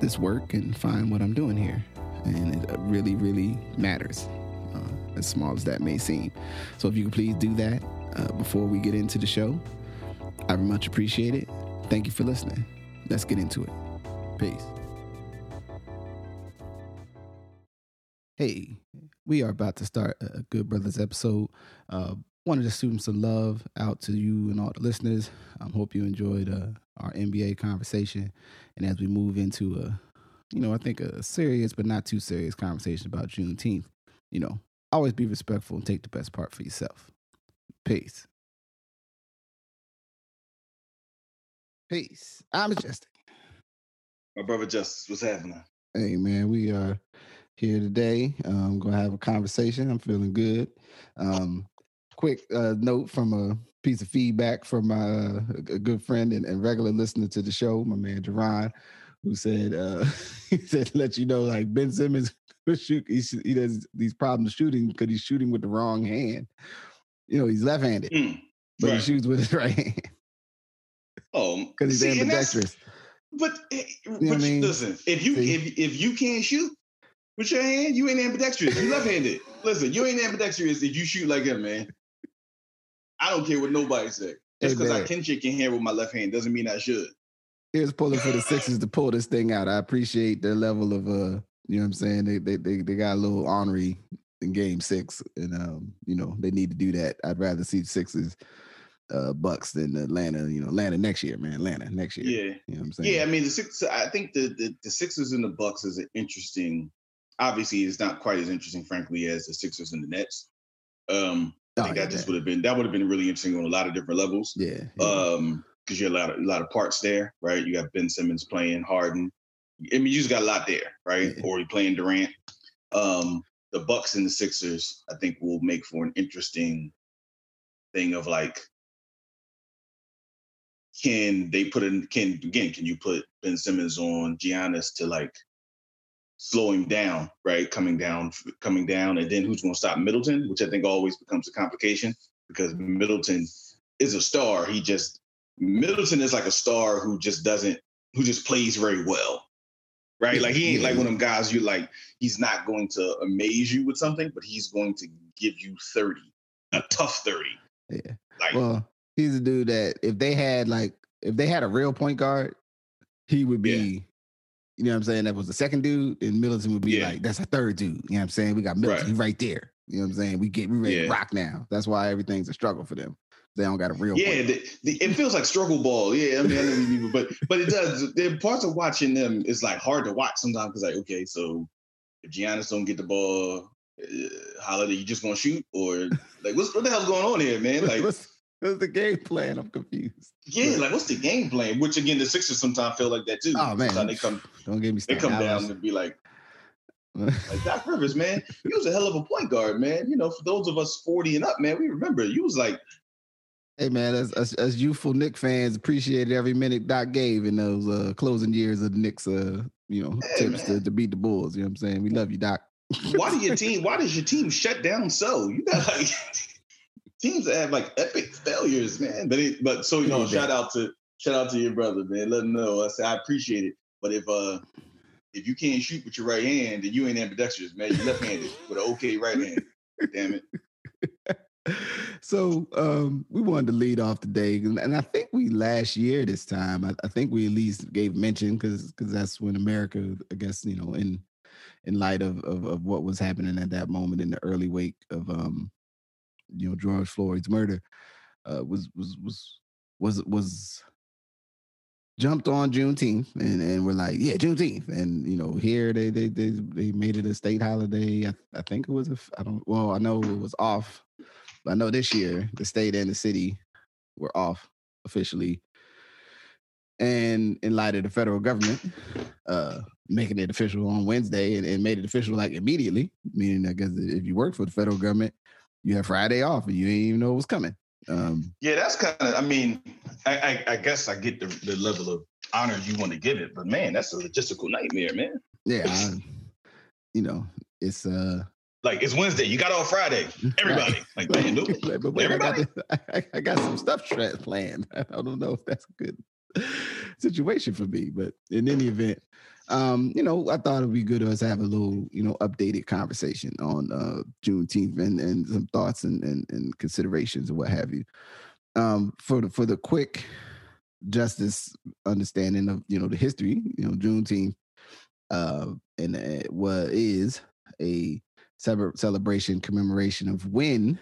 this work and find what I'm doing here. And it really, really matters, uh, as small as that may seem. So if you could please do that uh, before we get into the show, I much appreciate it. Thank you for listening. Let's get into it. Peace. Hey, we are about to start a Good Brothers episode. Uh, wanted to shoot some love out to you and all the listeners. I um, hope you enjoyed uh, our NBA conversation. And as we move into a, you know, I think a serious but not too serious conversation about Juneteenth, you know, always be respectful and take the best part for yourself. Peace. Peace. I'm Majestic. My brother Justice, what's happening? Hey man, we are here today. I'm um, gonna have a conversation. I'm feeling good. Um, quick uh, note from a piece of feedback from my uh, a good friend and, and, regular listener to the show, my man Jerron, who said uh, he said let you know like Ben Simmons shoot he, he does these problems shooting because he's shooting with the wrong hand. You know he's left-handed, mm, but right. he shoots with his right hand. Oh, because he's see, ambidextrous. But, eh, you know I mean? listen, if you if if you can't shoot with your hand, you ain't ambidextrous. You left-handed. listen, you ain't ambidextrous if you shoot like him, man. I don't care what nobody say. Just because hey, I can shake your hand with my left hand doesn't mean I should. Here's pulling for the Sixers to pull this thing out. I appreciate their level of uh, you know what I'm saying? They they they, they got a little ornery in game six. And um, you know, they need to do that. I'd rather see the Sixers uh Bucks than Atlanta, you know, Atlanta next year, man. Atlanta next year. Yeah. You know what I'm saying? Yeah, I mean the six I think the, the the Sixers and the Bucks is an interesting obviously it's not quite as interesting, frankly, as the Sixers and the Nets. Um, I think oh, that just would have been that would have been really interesting on a lot of different levels. Yeah. yeah. Um, because you have a lot of a lot of parts there, right? You got Ben Simmons playing Harden. I mean, you just got a lot there, right? Yeah. Or you playing Durant. Um, the Bucks and the Sixers, I think, will make for an interesting thing of like, can they put in? Can again? Can you put Ben Simmons on Giannis to like slow him down, right? Coming down, coming down, and then who's going to stop Middleton, which I think always becomes a complication because Middleton is a star. He just Middleton is like a star who just doesn't, who just plays very well, right? Like he ain't like one of them guys you like. He's not going to amaze you with something, but he's going to give you thirty, a tough thirty. Yeah. Like, well, he's a dude that if they had like if they had a real point guard, he would be. Yeah you know what I'm saying? That was the second dude, and Middleton would be yeah. like, that's a third dude. You know what I'm saying? We got Middleton right, right there. You know what I'm saying? We get we ready yeah. to rock now. That's why everything's a struggle for them. They don't got a real. Yeah, the, the, it feels like struggle ball. Yeah, I mean, I but but it does. The parts of watching them is like hard to watch sometimes because like, okay, so if Giannis don't get the ball, uh, Holiday, you just gonna shoot or like what's what the hell's going on here, man? Like. What's the game plan? I'm confused. Yeah, like what's the game plan? Which again, the Sixers sometimes feel like that too. Oh man, sometimes they come. Don't get me. Started. They come down and be like, like Doc Rivers, man, he was a hell of a point guard, man. You know, for those of us 40 and up, man, we remember you was like. Hey man, as, as, as youthful Knick fans, appreciated every minute Doc gave in those uh, closing years of the Knicks, uh, you know, hey, tips to, to beat the Bulls. You know what I'm saying? We love you, Doc. why do your team? Why does your team shut down so? You got like teams that have like epic failures, man. But it, but so you know, shout out to shout out to your brother, man. Let him know. I say I appreciate it. But if uh if you can't shoot with your right hand, then you ain't ambidextrous, man. You're left-handed with an okay right hand. Damn it. so um, we wanted to lead off today, and I think we last year this time. I, I think we at least gave mention because because that's when America, I guess you know, in in light of, of, of what was happening at that moment in the early wake of um, you know George Floyd's murder uh, was was was was was jumped on Juneteenth and and we're like yeah Juneteenth and you know here they they they, they made it a state holiday I, I think it was a I don't well I know it was off but I know this year the state and the city were off officially and in light of the federal government uh making it official on Wednesday and, and made it official like immediately. Meaning, I guess if you work for the federal government, you have Friday off and you didn't even know it was coming. Um, yeah, that's kind of. I mean, I, I, I guess I get the, the level of honor you want to give it, but man, that's a logistical nightmare, man. Yeah, I, you know, it's uh like it's Wednesday. You got off Friday. Everybody, like man, no, but wait, everybody. I got, I, I got some stuff planned. I don't know if that's a good situation for me, but in any event, um, you know, I thought it'd be good to us have a little, you know, updated conversation on uh Juneteenth and and some thoughts and and, and considerations and what have you. Um, for the for the quick justice understanding of you know the history, you know, Juneteenth, uh, and was is a celebration commemoration of when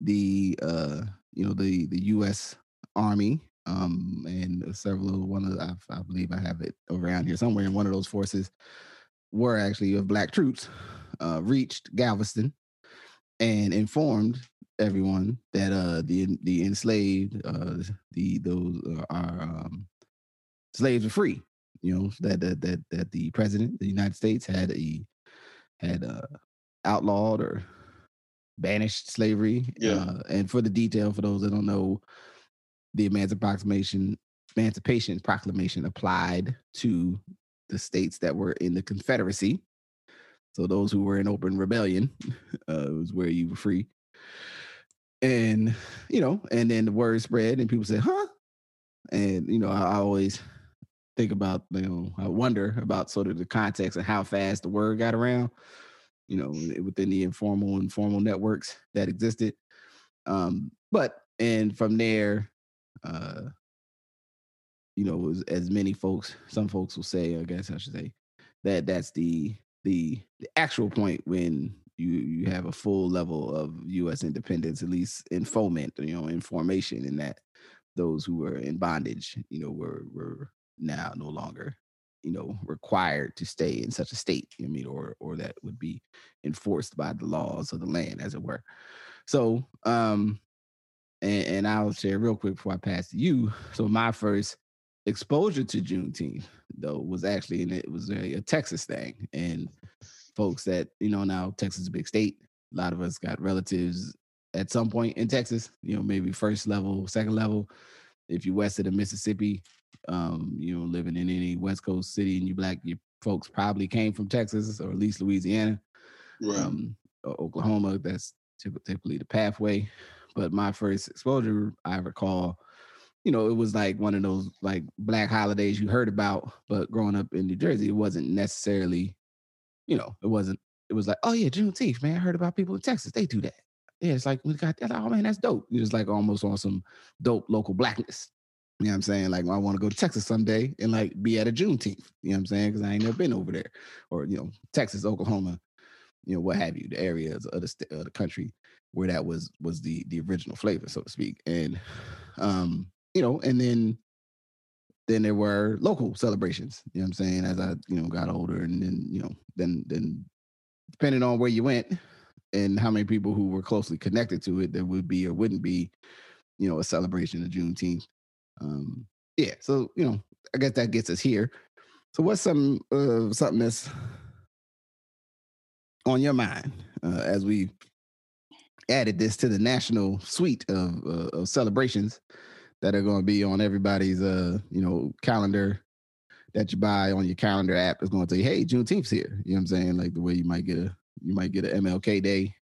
the uh you know the the U.S. Army um, and several one of I, I believe I have it around here somewhere. And one of those forces were actually of black troops uh, reached Galveston and informed everyone that uh, the the enslaved uh, the those uh, are um, slaves are free. You know that that that that the president, the United States, had a had uh, outlawed or banished slavery. Yeah. Uh, and for the detail, for those that don't know, the Emancipation Emancipation Proclamation applied to the states that were in the Confederacy. So those who were in open rebellion uh, was where you were free. And you know, and then the word spread, and people said, "Huh?" And you know, I, I always think about you know, I wonder about sort of the context and how fast the word got around. You know, within the informal and formal networks that existed. Um, but and from there, uh, you know, as, as many folks, some folks will say, I guess I should say, that that's the the the actual point when you you have a full level of U.S. independence, at least in foment, you know, in formation, in that those who were in bondage, you know, were were now no longer, you know, required to stay in such a state. I mean, or or that would be enforced by the laws of the land, as it were. So, um, and, and I'll share real quick before I pass to you. So my first exposure to Juneteenth though was actually and it was a, a, Texas thing, and folks that you know now Texas is a big state. A lot of us got relatives at some point in Texas. You know, maybe first level, second level. If you're west of the Mississippi, um, you know, living in any West Coast city and you black, your folks probably came from Texas or at least Louisiana, right. um, Oklahoma. That's typically the pathway. But my first exposure, I recall, you know, it was like one of those like black holidays you heard about, but growing up in New Jersey, it wasn't necessarily, you know, it wasn't, it was like, oh yeah, Juneteenth, man. I heard about people in Texas, they do that. Yeah, it's like we got that. Oh man, that's dope. It was like almost on some dope local blackness. You know what I'm saying? Like I want to go to Texas someday and like be at a Juneteenth. You know what I'm saying? Because I ain't never been over there, or you know, Texas, Oklahoma, you know, what have you, the areas of the, of the country where that was was the the original flavor, so to speak. And um, you know, and then then there were local celebrations. You know what I'm saying? As I, you know, got older and then, you know, then then depending on where you went and how many people who were closely connected to it, there would be or wouldn't be, you know, a celebration of Juneteenth. Um, yeah, so you know, I guess that gets us here. So what's some uh, something that's on your mind uh, as we added this to the national suite of, uh, of celebrations that are going to be on everybody's uh you know calendar that you buy on your calendar app is going to tell you, hey, Juneteenth's here. You know what I'm saying? Like the way you might get a you might get an MLK Day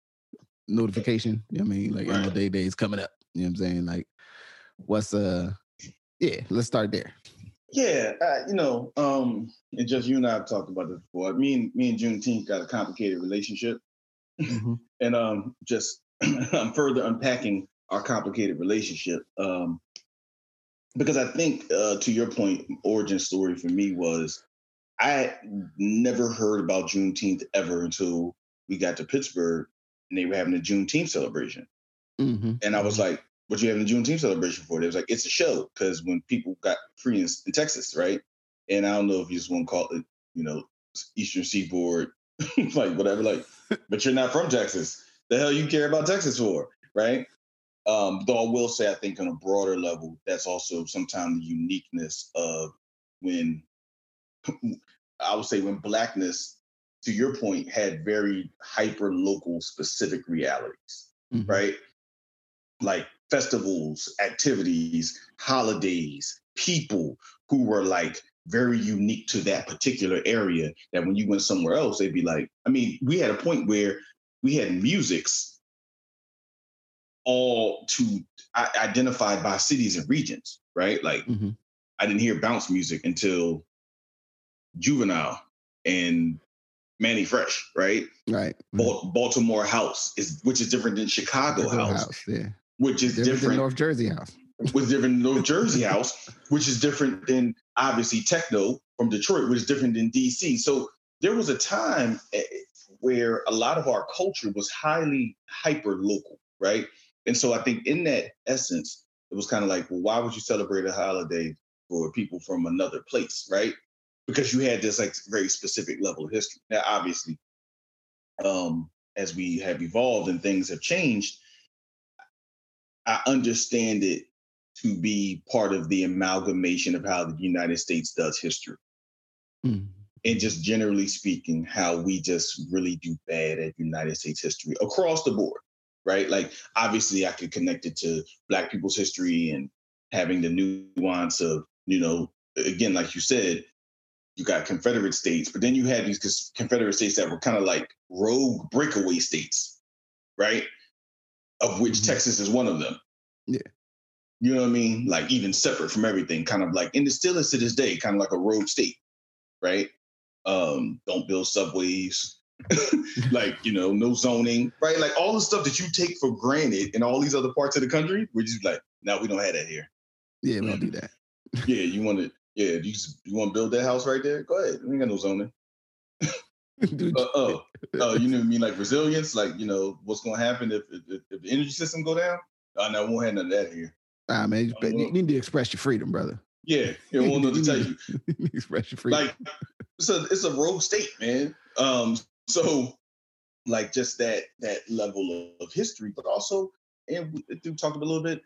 notification. You know what I mean? Like. MLK Day is coming up. You know what I'm saying? Like what's uh yeah, let's start there. Yeah, uh, you know, um, and just you and I have talked about this before. Me and me and Juneteenth got a complicated relationship, mm-hmm. and um, just I'm further unpacking our complicated relationship. Um, because I think, uh, to your point, origin story for me was I never heard about Juneteenth ever until we got to Pittsburgh and they were having a Juneteenth celebration. Mm-hmm. And I was mm-hmm. like, what you having a Juneteenth celebration for? They was like, it's a show because when people got free in, in, Texas, right? And I don't know if you just want to call it, you know, Eastern Seaboard, like whatever, like, but you're not from Texas the hell you care about Texas for, right? Um, though I will say, I think on a broader level, that's also sometimes the uniqueness of when I would say when blackness, to your point, had very hyper local specific realities, mm-hmm. right? Like festivals, activities, holidays, people who were like very unique to that particular area that when you went somewhere else, they'd be like, I mean, we had a point where we had musics all to identified by cities and regions, right? Like mm-hmm. I didn't hear bounce music until Juvenile and Mannie Fresh, right? Right. Mm-hmm. Baltimore House is which is different than Chicago House, House, yeah. Which is different, different North Jersey House. was different than North Jersey House, which is different than obviously techno from Detroit, which is different than DC. So there was a time eh, where a lot of our culture was highly hyper local, right? And so I think in that essence, it was kind of like, well, why would you celebrate a holiday for people from another place, right? Because you had this like very specific level of history. Now, obviously, um, as we have evolved and things have changed, I understand it to be part of the amalgamation of how the United States does history. Mm. And just generally speaking, how we just really do bad at United States history across the board, right? Like, obviously, I could connect it to Black people's history and having the nuance of, you know, again, like you said, you got Confederate states, but then you had these Confederate states that were kind of like rogue breakaway states, right? Of which mm-hmm. Texas is one of them. Yeah. You know what I mean? Like even separate from everything, kind of like, and it still is to this day, kind of like a rogue state, right? Um, don't build subways, like you know, no zoning, right? Like all the stuff that you take for granted in all these other parts of the country, we're just like, no, we don't have that here. Yeah, we don't do that. yeah, you want to, yeah, you just, you want to build that house right there? Go ahead. We ain't got no zoning. uh, oh, uh, you know what I mean? Like resilience, like you know what's going to happen if, if, if the energy system go down. I no, we won't have none of that here. Nah, man, you, you need to express your freedom, brother. Yeah, yeah, won't know to tell you. express your freedom. Like it's a it's a rogue state, man. Um, so like just that that level of history, but also and we talked a little bit.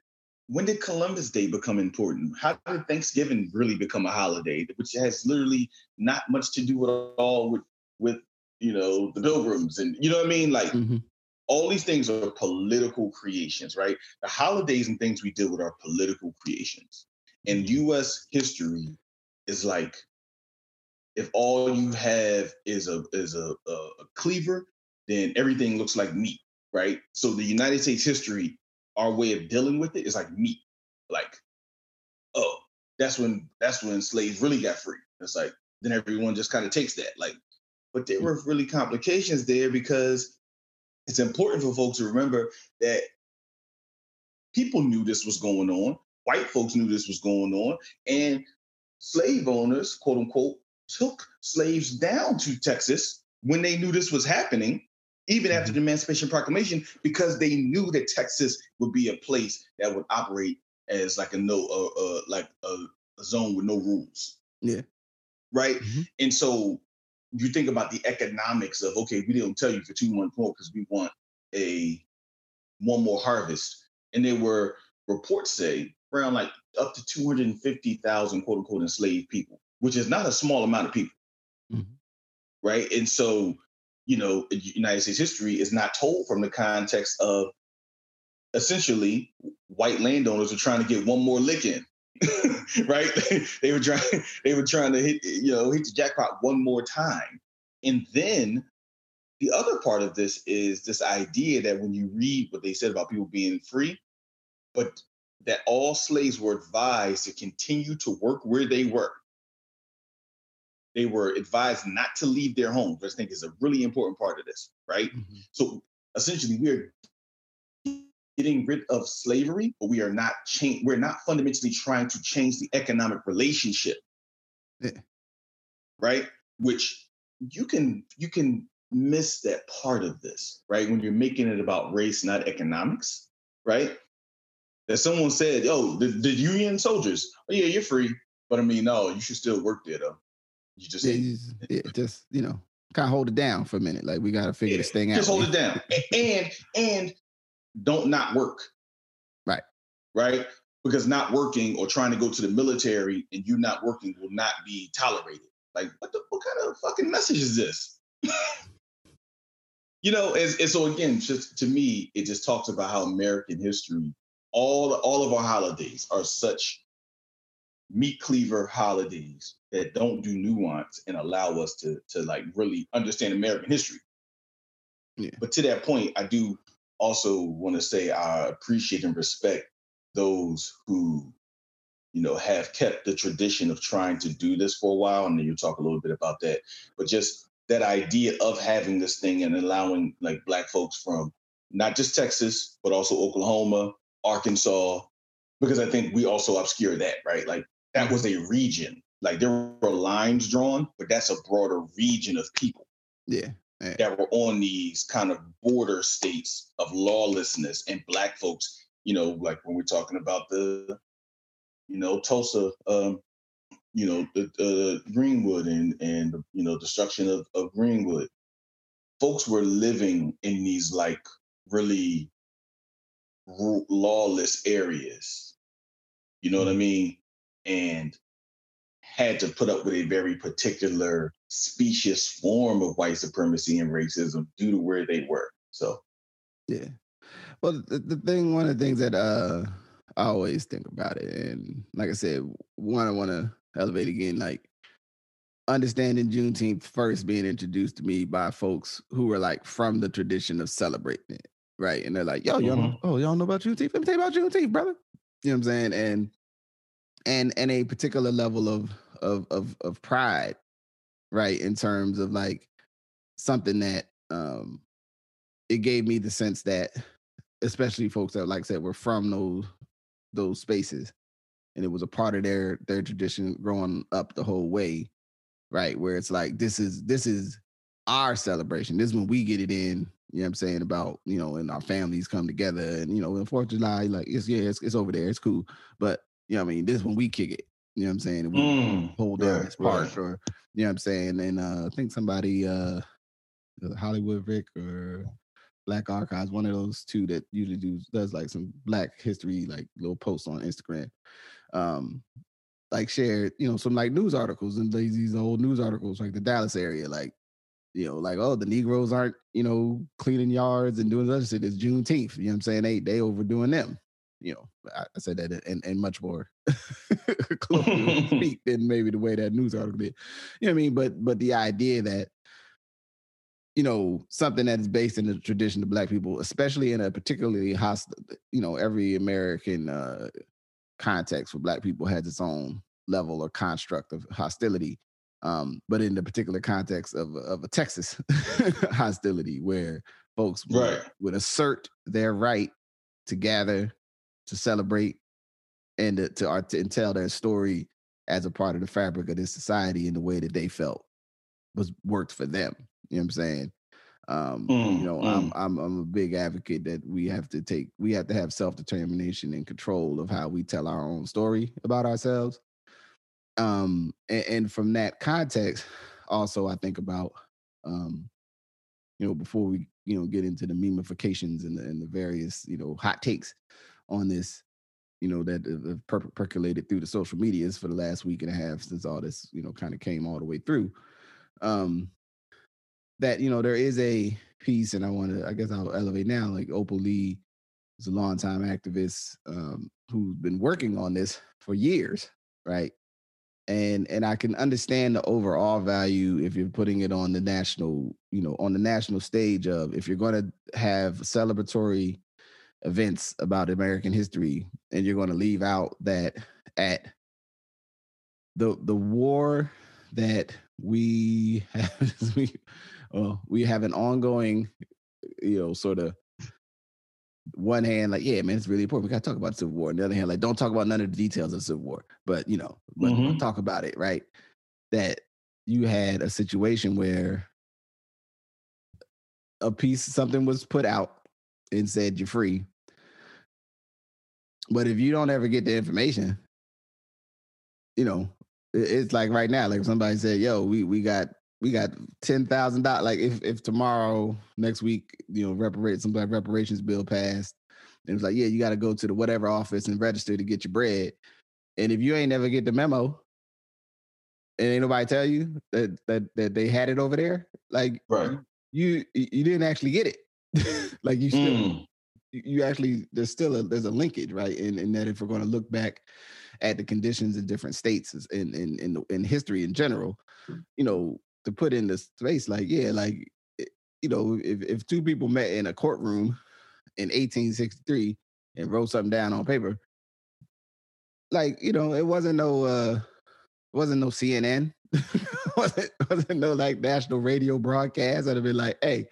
When did Columbus Day become important? How did Thanksgiving really become a holiday, which has literally not much to do at all with with you know the Pilgrims and you know what I mean? Like mm-hmm all these things are political creations, right? The holidays and things we deal with are political creations. And US history is like if all you have is a is a, a, a cleaver, then everything looks like meat, right? So the United States history, our way of dealing with it is like meat. Like, oh, that's when that's when slaves really got free. It's like then everyone just kind of takes that. Like, but there mm. were really complications there because it's important for folks to remember that people knew this was going on. White folks knew this was going on. And slave owners, quote unquote, took slaves down to Texas when they knew this was happening, even after mm-hmm. the Emancipation Proclamation, because they knew that Texas would be a place that would operate as like a no, uh, uh like a, a, zone with no rules. Yeah. Right. Mm-hmm. And so you think about the economics of okay, we didn't tell you for two months more because we want a one more harvest, and there were reports say around like up to two hundred and fifty thousand quote unquote enslaved people, which is not a small amount of people, mm-hmm. right? And so you know, United States history is not told from the context of essentially white landowners are trying to get one more lick in. right? they were trying they were trying to hit you know hit the jackpot one more time. And then the other part of this is this idea that when you read what they said about people being free, but that all slaves were advised to continue to work where they were. They were advised not to leave their homes, which I think is a really important part of this, right? Mm-hmm. So essentially, we're getting rid of slavery, but we are not change. We're not fundamentally trying to change the economic relationship, yeah. right? Which you can you can miss that part of this, right? When you're making it about race, not economics, right? That someone said, "Oh, the, the union soldiers, oh yeah, you're free," but I mean, no, you should still work there though. You just, yeah, yeah, just you know, kind of hold it down for a minute. Like we got to figure yeah, this thing out. Just hold it down, and and don't not work. Right. Right. Because not working or trying to go to the military and you not working will not be tolerated. Like, what the what kind of fucking message is this? you know, and, and so again, just to me, it just talks about how American history, all all of our holidays are such meat cleaver holidays that don't do nuance and allow us to to like really understand American history. Yeah. But to that point, I do also want to say I appreciate and respect those who, you know, have kept the tradition of trying to do this for a while. And then you'll talk a little bit about that. But just that idea of having this thing and allowing like black folks from not just Texas, but also Oklahoma, Arkansas, because I think we also obscure that, right? Like that was a region. Like there were lines drawn, but that's a broader region of people. Yeah. yeah. That were on these kind of border states of lawlessness and black folks, you know, like when we're talking about the, you know, Tulsa, um, you know, the uh, Greenwood and and you know, destruction of, of Greenwood. Folks were living in these like really lawless areas. You know what I mm-hmm. mean? And had to put up with a very particular specious form of white supremacy and racism due to where they were. So, yeah. Well, the, the thing, one of the things that uh, I always think about it, and like I said, one I want to elevate again, like understanding Juneteenth first being introduced to me by folks who were like from the tradition of celebrating it, right? And they're like, "Yo, y'all, mm-hmm. know, oh, y'all know about Juneteenth? Let me tell you about Juneteenth, brother." You know what I'm saying? And and and a particular level of of of of pride, right? In terms of like something that um it gave me the sense that especially folks that like I said were from those those spaces and it was a part of their their tradition growing up the whole way right where it's like this is this is our celebration this is when we get it in you know what i'm saying about you know and our families come together and you know in fourth of july like it's yeah it's, it's over there it's cool but you know what I mean? This when we kick it. You know what I'm saying? We mm, hold down right, this part right. or you know what I'm saying? And uh, I think somebody uh Hollywood Rick or Black Archives, one of those two that usually do does like some black history, like little posts on Instagram. Um, like shared, you know, some like news articles and these old news articles, like the Dallas area, like, you know, like, oh, the Negroes aren't, you know, cleaning yards and doing other shit. It's Juneteenth. You know what I'm saying? They they overdoing them you know, I, said that and, in much more colloquial speak than maybe the way that news article did. You know what I mean? But but the idea that you know something that is based in the tradition of black people, especially in a particularly hostile, you know, every American uh, context for black people has its own level or construct of hostility. Um, but in the particular context of of a Texas hostility, where folks would, right. would assert their right to gather to celebrate and to, to, art, and tell their story as a part of the fabric of this society in the way that they felt was worked for them. You know what I'm saying? Um, mm, you know, mm. I'm I'm I'm a big advocate that we have to take we have to have self determination and control of how we tell our own story about ourselves. Um, and, and from that context, also I think about um, you know, before we you know get into the memifications and the, and the various you know hot takes on this, you know, that have per- percolated through the social medias for the last week and a half since all this, you know, kind of came all the way through. Um, that you know there is a piece, and I want to, I guess I'll elevate now. Like Opal Lee is a longtime activist um, who's been working on this for years, right? and and I can understand the overall value if you're putting it on the national, you know, on the national stage of if you're going to have celebratory events about American history, and you're going to leave out that at the the war that we have we well, we have an ongoing, you know, sort of one hand, like, yeah, man, it's really important. We got to talk about Civil War. On the other hand, like, don't talk about none of the details of Civil War, but you know, but mm-hmm. talk about it, right? That you had a situation where a piece, something was put out and said you're free, but if you don't ever get the information, you know, it's like right now, like somebody said, "Yo, we we got we got ten thousand dollars." Like if if tomorrow, next week, you know, reparate some reparations bill passed, and it's like, yeah, you got to go to the whatever office and register to get your bread. And if you ain't never get the memo, and ain't nobody tell you that that that they had it over there. Like Right. you you didn't actually get it. like you still Mm. You actually there's still a there's a linkage right in, in that if we're going to look back at the conditions in different states in in in, in history in general you know to put in the space like yeah like you know if, if two people met in a courtroom in 1863 and wrote something down on paper like you know it wasn't no uh wasn't no cnn wasn't wasn't no like national radio broadcast that'd have been like hey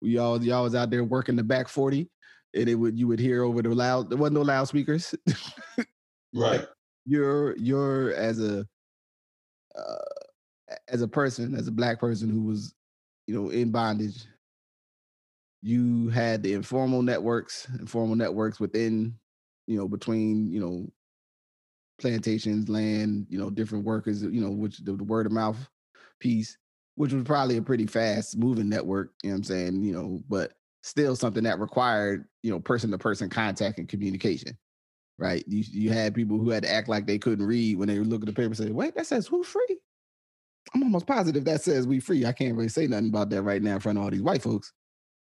we all y'all was out there working the back 40 and it would you would hear over the loud there wasn't no loudspeakers Right. you're you're as a uh, as a person as a black person who was you know in bondage you had the informal networks informal networks within you know between you know plantations land you know different workers you know which the, the word of mouth piece which was probably a pretty fast moving network you know what i'm saying you know but still something that required you know person to person contact and communication right? You, you had people who had to act like they couldn't read when they would look at the paper and say wait that says who free? I'm almost positive that says we free. I can't really say nothing about that right now in front of all these white folks.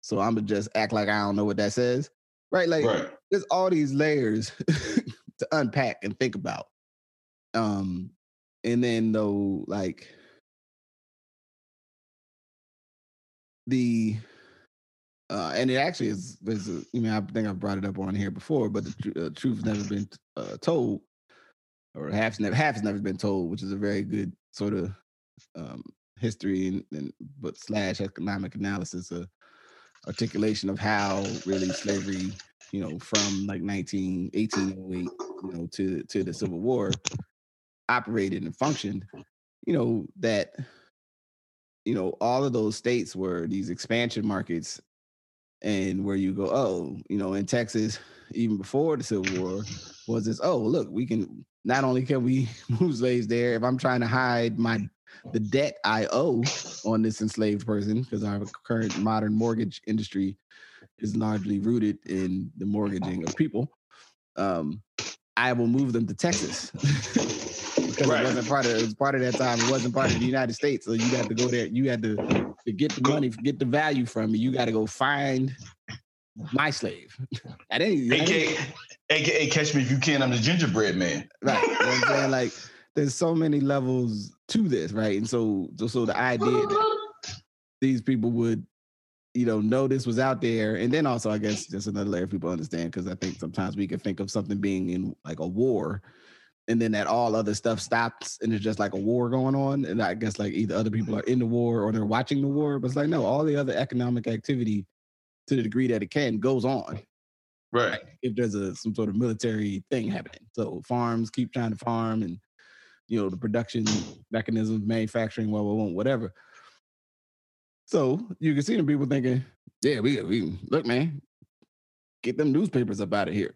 So i'm gonna just act like i don't know what that says right? Like Right. there's all these layers to unpack and think about. Um, and then though, like the uh, and it actually is. There's a, I mean, I think I've brought it up on here before, but the tr- uh, truth's never been uh, told, or never half has never been told, which is a very good sort of um, history and, and but slash economic analysis, uh, articulation of how really slavery you know, from like 19, 1808, you know, to to the Civil War operated and functioned, you know, that you know, all of those states were these expansion markets and where you go, oh, you know, in Texas, even before the Civil War, was this, oh, look, we can not only can we move slaves there, if I'm trying to hide my the debt I owe on this enslaved person, because our current modern mortgage industry is largely rooted in the mortgaging of people. Um, I will move them to Texas because Right. it wasn't part of it was part of that time. It wasn't part of the United States, so you had to go there. You had to to get the money, get the value from me, You got to go find my slave. At any, AKA, AKA Catch Me If You Can, I'm the gingerbread man. right? You know I'm saying? Like, there's so many levels to this, right? And so, so, so the idea that these people would, you know, know this was out there, and then also, I guess, just another layer of people understand because I think sometimes we can think of something being in like a war, and then that all other stuff stops, and it's just like a war going on, and I guess like either other people mm-hmm. are in the war or they're watching the war, but it's like no, all the other economic activity, to the degree that it can, goes on Right. if there's a some sort of military thing happening. So farms keep trying to farm and you know the production mechanisms, manufacturing, well, well, whatever. So you can see the people thinking, yeah, we we look, man, get them newspapers up out of here.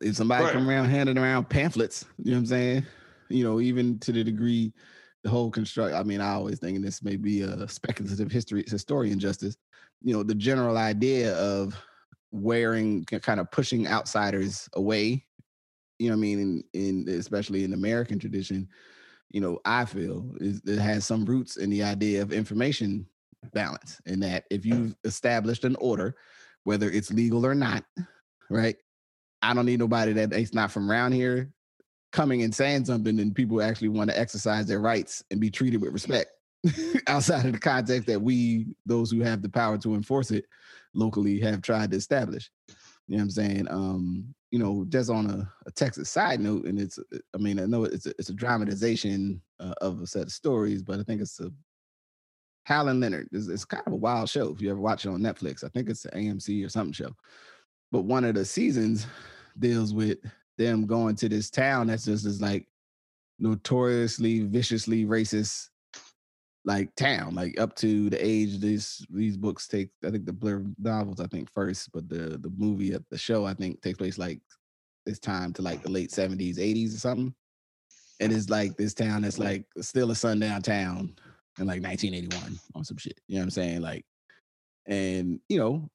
If somebody Right. come around handing around pamphlets, you know what I'm saying? You know, even to the degree the whole construct. I mean, I always think, this may be a speculative history historian justice. You know, the general idea of wearing kind of pushing outsiders away you know what i mean in, in especially in american tradition you know i feel is, it has some roots in the idea of information balance in that if you've established an order whether it's legal or not right i don't need nobody that is not from around here coming and saying something and people actually want to exercise their rights and be treated with respect outside of the context that we those who have the power to enforce it locally have tried to establish. You know what I'm saying? Um, you know, just on a, a Texas side note, and it's, I mean, I know it's a, it's a dramatization uh, of a set of stories, but I think it's a Hap and Leonard. It's, it's kind of a wild show if you ever watch it on Netflix. I think it's an AMC or something show. But one of the seasons deals with them going to this town that's just this like notoriously viciously racist like town, like up to the age these these books take. I think the Blair novels, I think first, but the the movie, uh, the show, I think takes place like this time to like the late seventies, eighties, or something. And it's like this town that's like still a sundown town in like 1981 on some shit. You know what I'm saying? Like, and you know,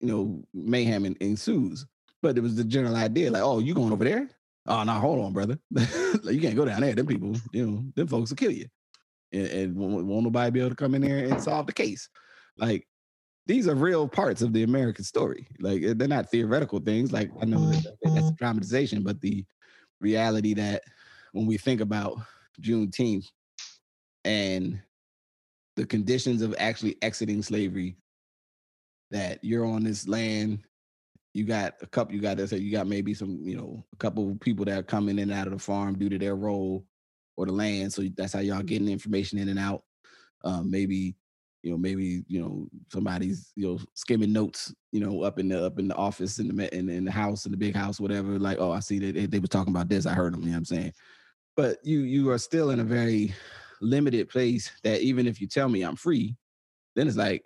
you know, mayhem en- ensues. But it was the general idea, like, oh, you going over there? Oh no, hold on, brother. you can't go down there. Them people, you know, them folks will kill you, and, and won't, won't nobody be able to come in there and solve the case. Like these are real parts of the American story. Like they're not theoretical things. Like I know that, that's mm-hmm. dramatization, but the reality that when we think about Juneteenth and the conditions of actually exiting slavery, that you're on this land, you got a couple, you got say, you got maybe some, you know, a couple of people that are coming in and out of the farm due to their role or the land. So that's how y'all getting information in and out. Um, maybe you know maybe you know somebody's you know skimming notes you know up in the up in the office in the in, in the house in the big house whatever like oh i see that they, they were talking about this i heard them you know what i'm saying but you you are still in a very limited place that even if you tell me i'm free then it's like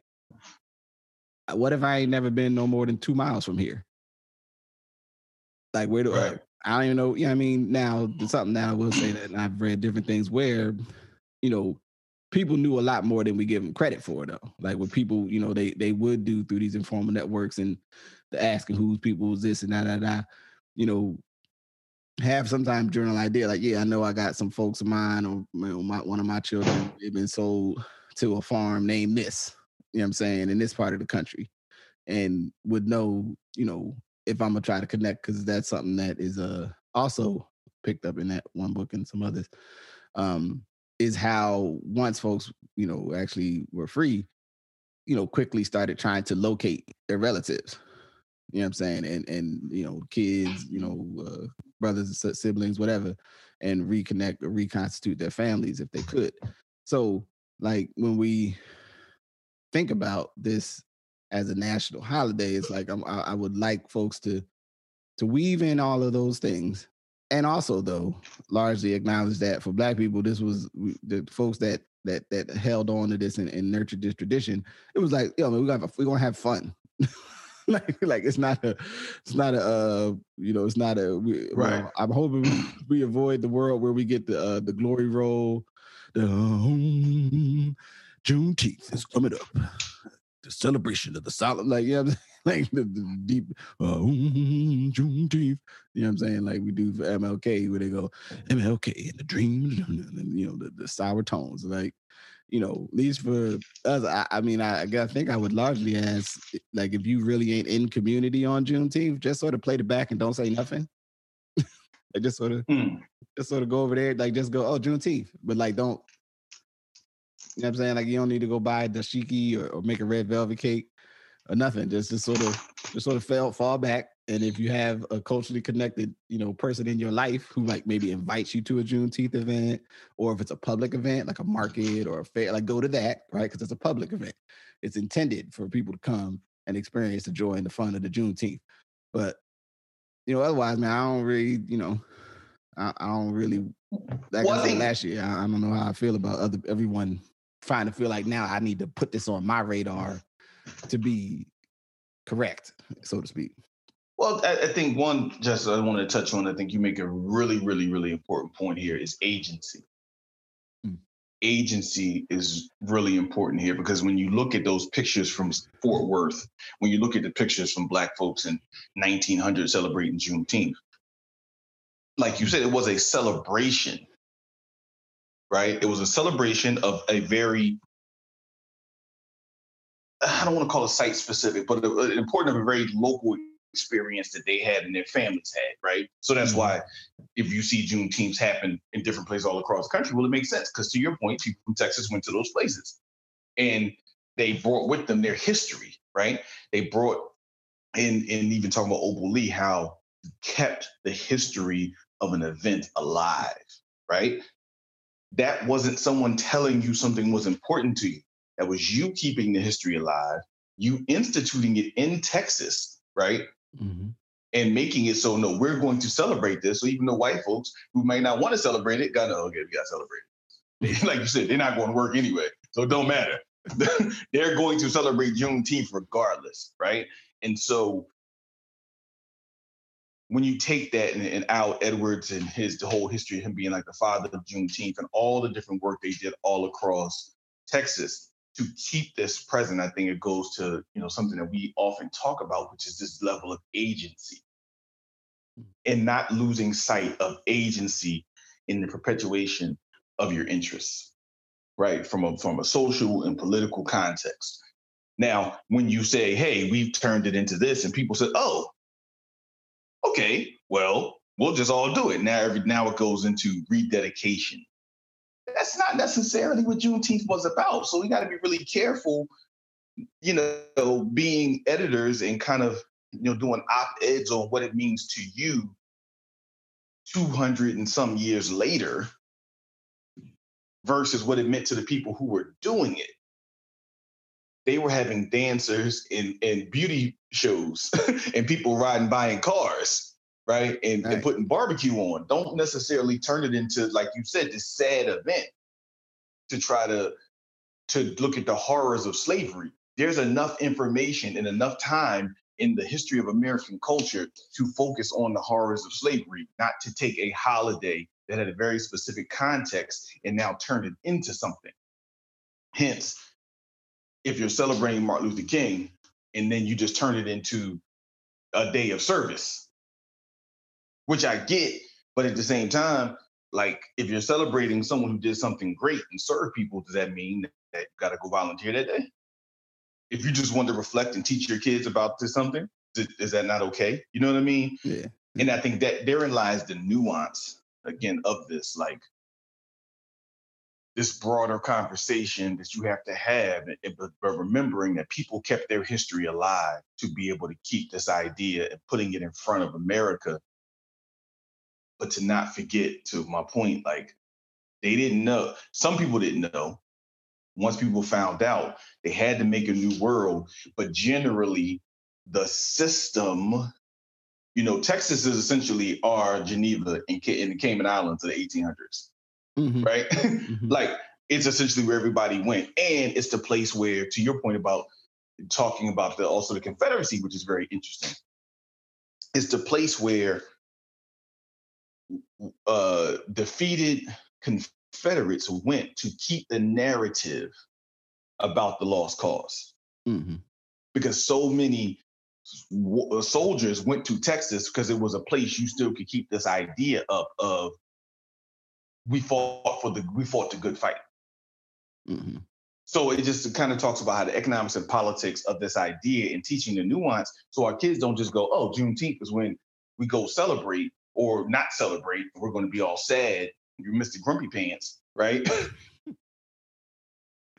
what if i ain't never been no more than two miles from here? Like where do right. I, I don't even know yeah you know i mean? Now there's something that i will say that i've read different things where you know people knew a lot more than we give them credit for though. Like what people you know they they would do through these informal networks and the asking who's people is this and that that that you know have sometimes journal idea like yeah i know i got some folks of mine or you know, my, one of my children they've been sold to a farm named this you know what i'm saying in this part of the country and would know you know if i'm gonna try to connect because that's something that is uh also picked up in that one book and some others um is how once folks, you know, actually were free, you know, quickly started trying to locate their relatives. You know what I'm saying? And and you know, kids, you know, uh, brothers, siblings, whatever, and reconnect or reconstitute their families if they could. So, like when we think about this as a national holiday, it's like I'm, I, I would like folks to to weave in all of those things. And also though largely acknowledge that for black people this was the folks that that that held on to this and, and nurtured this tradition it was like yo man, we got we're gonna have fun. Like like it's not a it's not a uh you know it's not a we, right. well, i'm hoping we, we, avoid the world where we get the uh the glory roll the um, juneteenth is coming up the celebration of the solid like yeah you know like the, the deep uh, Juneteenth. You know what I'm saying? Like we do for MLK, where they go MLK and the dreams, and you know the, the sour tones. Like you know, at least for us, I, I mean, I, I think I would largely ask, like, if you really ain't in community on Juneteenth, just sort of play the back and don't say nothing. like, just sort of, mm. just sort of go over there, like, just go, oh, Juneteenth, but like, don't, you know what I'm saying? Like, you don't need to go buy dashiki or, or make a red velvet cake or nothing. Just just sort of just sort of fall fall back. And if you have a culturally connected, you know, person in your life who like maybe invites you to a Juneteenth event, or if it's a public event like a market or a fair, like go to that, right? Because it's a public event. It's intended for people to come and experience the joy and the fun of the Juneteenth. But you know, otherwise, man, I don't really, you know, I, I don't really. Like well, I said last year, I, I don't know how I feel about other everyone trying to feel like now I need to put this on my radar to be correct, so to speak? Well, I, I think one, just I want to touch on. I think you make a really, really, really important point here is agency. Hmm. Agency is really important here because when you look at those pictures from Fort Worth, when you look at the pictures from Black folks in 1900 celebrating Juneteenth, like you said, it was a celebration, right? It was a celebration of a very I don't want to call it site specific, but an important of a very local experience that they had and their families had, right? So that's mm-hmm. why if you see Juneteenths happen in different places all across the country, well, it makes sense because to your point, people from Texas went to those places and they brought with them their history, right? They brought in, and even talking about Opal Lee, how kept the history of an event alive, right? That wasn't someone telling you something was important to you. That was you keeping the history alive, you instituting it in Texas, right? Mm-hmm. And making it so no, we're going to celebrate this. So even the white folks who may not want to celebrate it, gotta okay, we gotta celebrate it. like you said, they're not going to work anyway, so it don't matter. they're going to celebrate Juneteenth regardless, right? And so when you take that and, and Al Edwards and his the whole history of him being like the father of Juneteenth and all the different work they did all across Texas, to keep this present, I think it goes to you know something that we often talk about, which is this level of agency. and not losing sight of agency in the perpetuation of your interests, right? From a from a social and political context. Now, when you say, "Hey, we've turned it into this," and people say, "Oh, okay, well, we'll just all do it." Now, every now it goes into rededication. That's not necessarily what Juneteenth was about. So we got to be really careful, you know, being editors and kind of you know doing op eds on what it means to you 200 and some years later versus what it meant to the people who were doing it. They were having dancers and, and beauty shows and people riding by in cars, right? And, right? and putting barbecue on. Don't necessarily turn it into, like you said, this sad event to try to to look at the horrors of slavery. There's enough information and enough time in the history of American culture to focus on the horrors of slavery, not to take a holiday that had a very specific context and now turn it into something. Hence, if you're celebrating Martin Luther King and then you just turn it into a day of service, which I get, but at the same time, like if you're celebrating someone who did something great and serve people, does that mean that you got to go volunteer that day? if you just want to reflect and teach your kids about this something, is that not okay? You know what I mean? Yeah. And I think that therein lies the nuance again of this, like this broader conversation that you have to have, but, remembering that people kept their history alive to be able to keep this idea and putting it in front of America, but to not forget, to my point, like they didn't know. Some people didn't know once people found out, they had to make a new world. But generally, the system, you know, Texas is essentially our Geneva in the Cayman Islands of the 1800s, mm-hmm. right? Mm-hmm. like it's essentially where everybody went, and it's the place where, to your point about talking about the also the Confederacy, which is very interesting. It's the place where uh, defeated Confederates went to keep the narrative about the Lost Cause mm-hmm. Because so many w- soldiers went to Texas because it was a place you still could keep this idea up of we fought for the we fought the good fight. Mm-hmm. So it just kind of talks about how the economics and politics of this idea and teaching the nuance, so our kids don't just go, "Oh, Juneteenth is when we go celebrate or not celebrate. We're going to be all sad you're Mr. Grumpy Pants, right?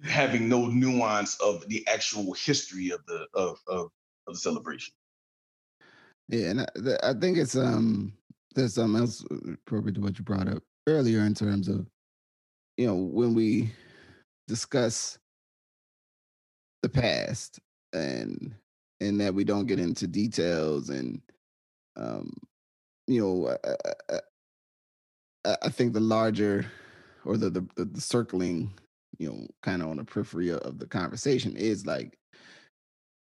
Having no nuance of the actual history of the of of, of the celebration. Yeah, and I, I think it's um there's something else appropriate to what you brought up earlier in terms of you know when we discuss the past and and that we don't get into details and um you know I, I, I think the larger or the the, the, the circling, you know, kind of on the periphery of the conversation is like,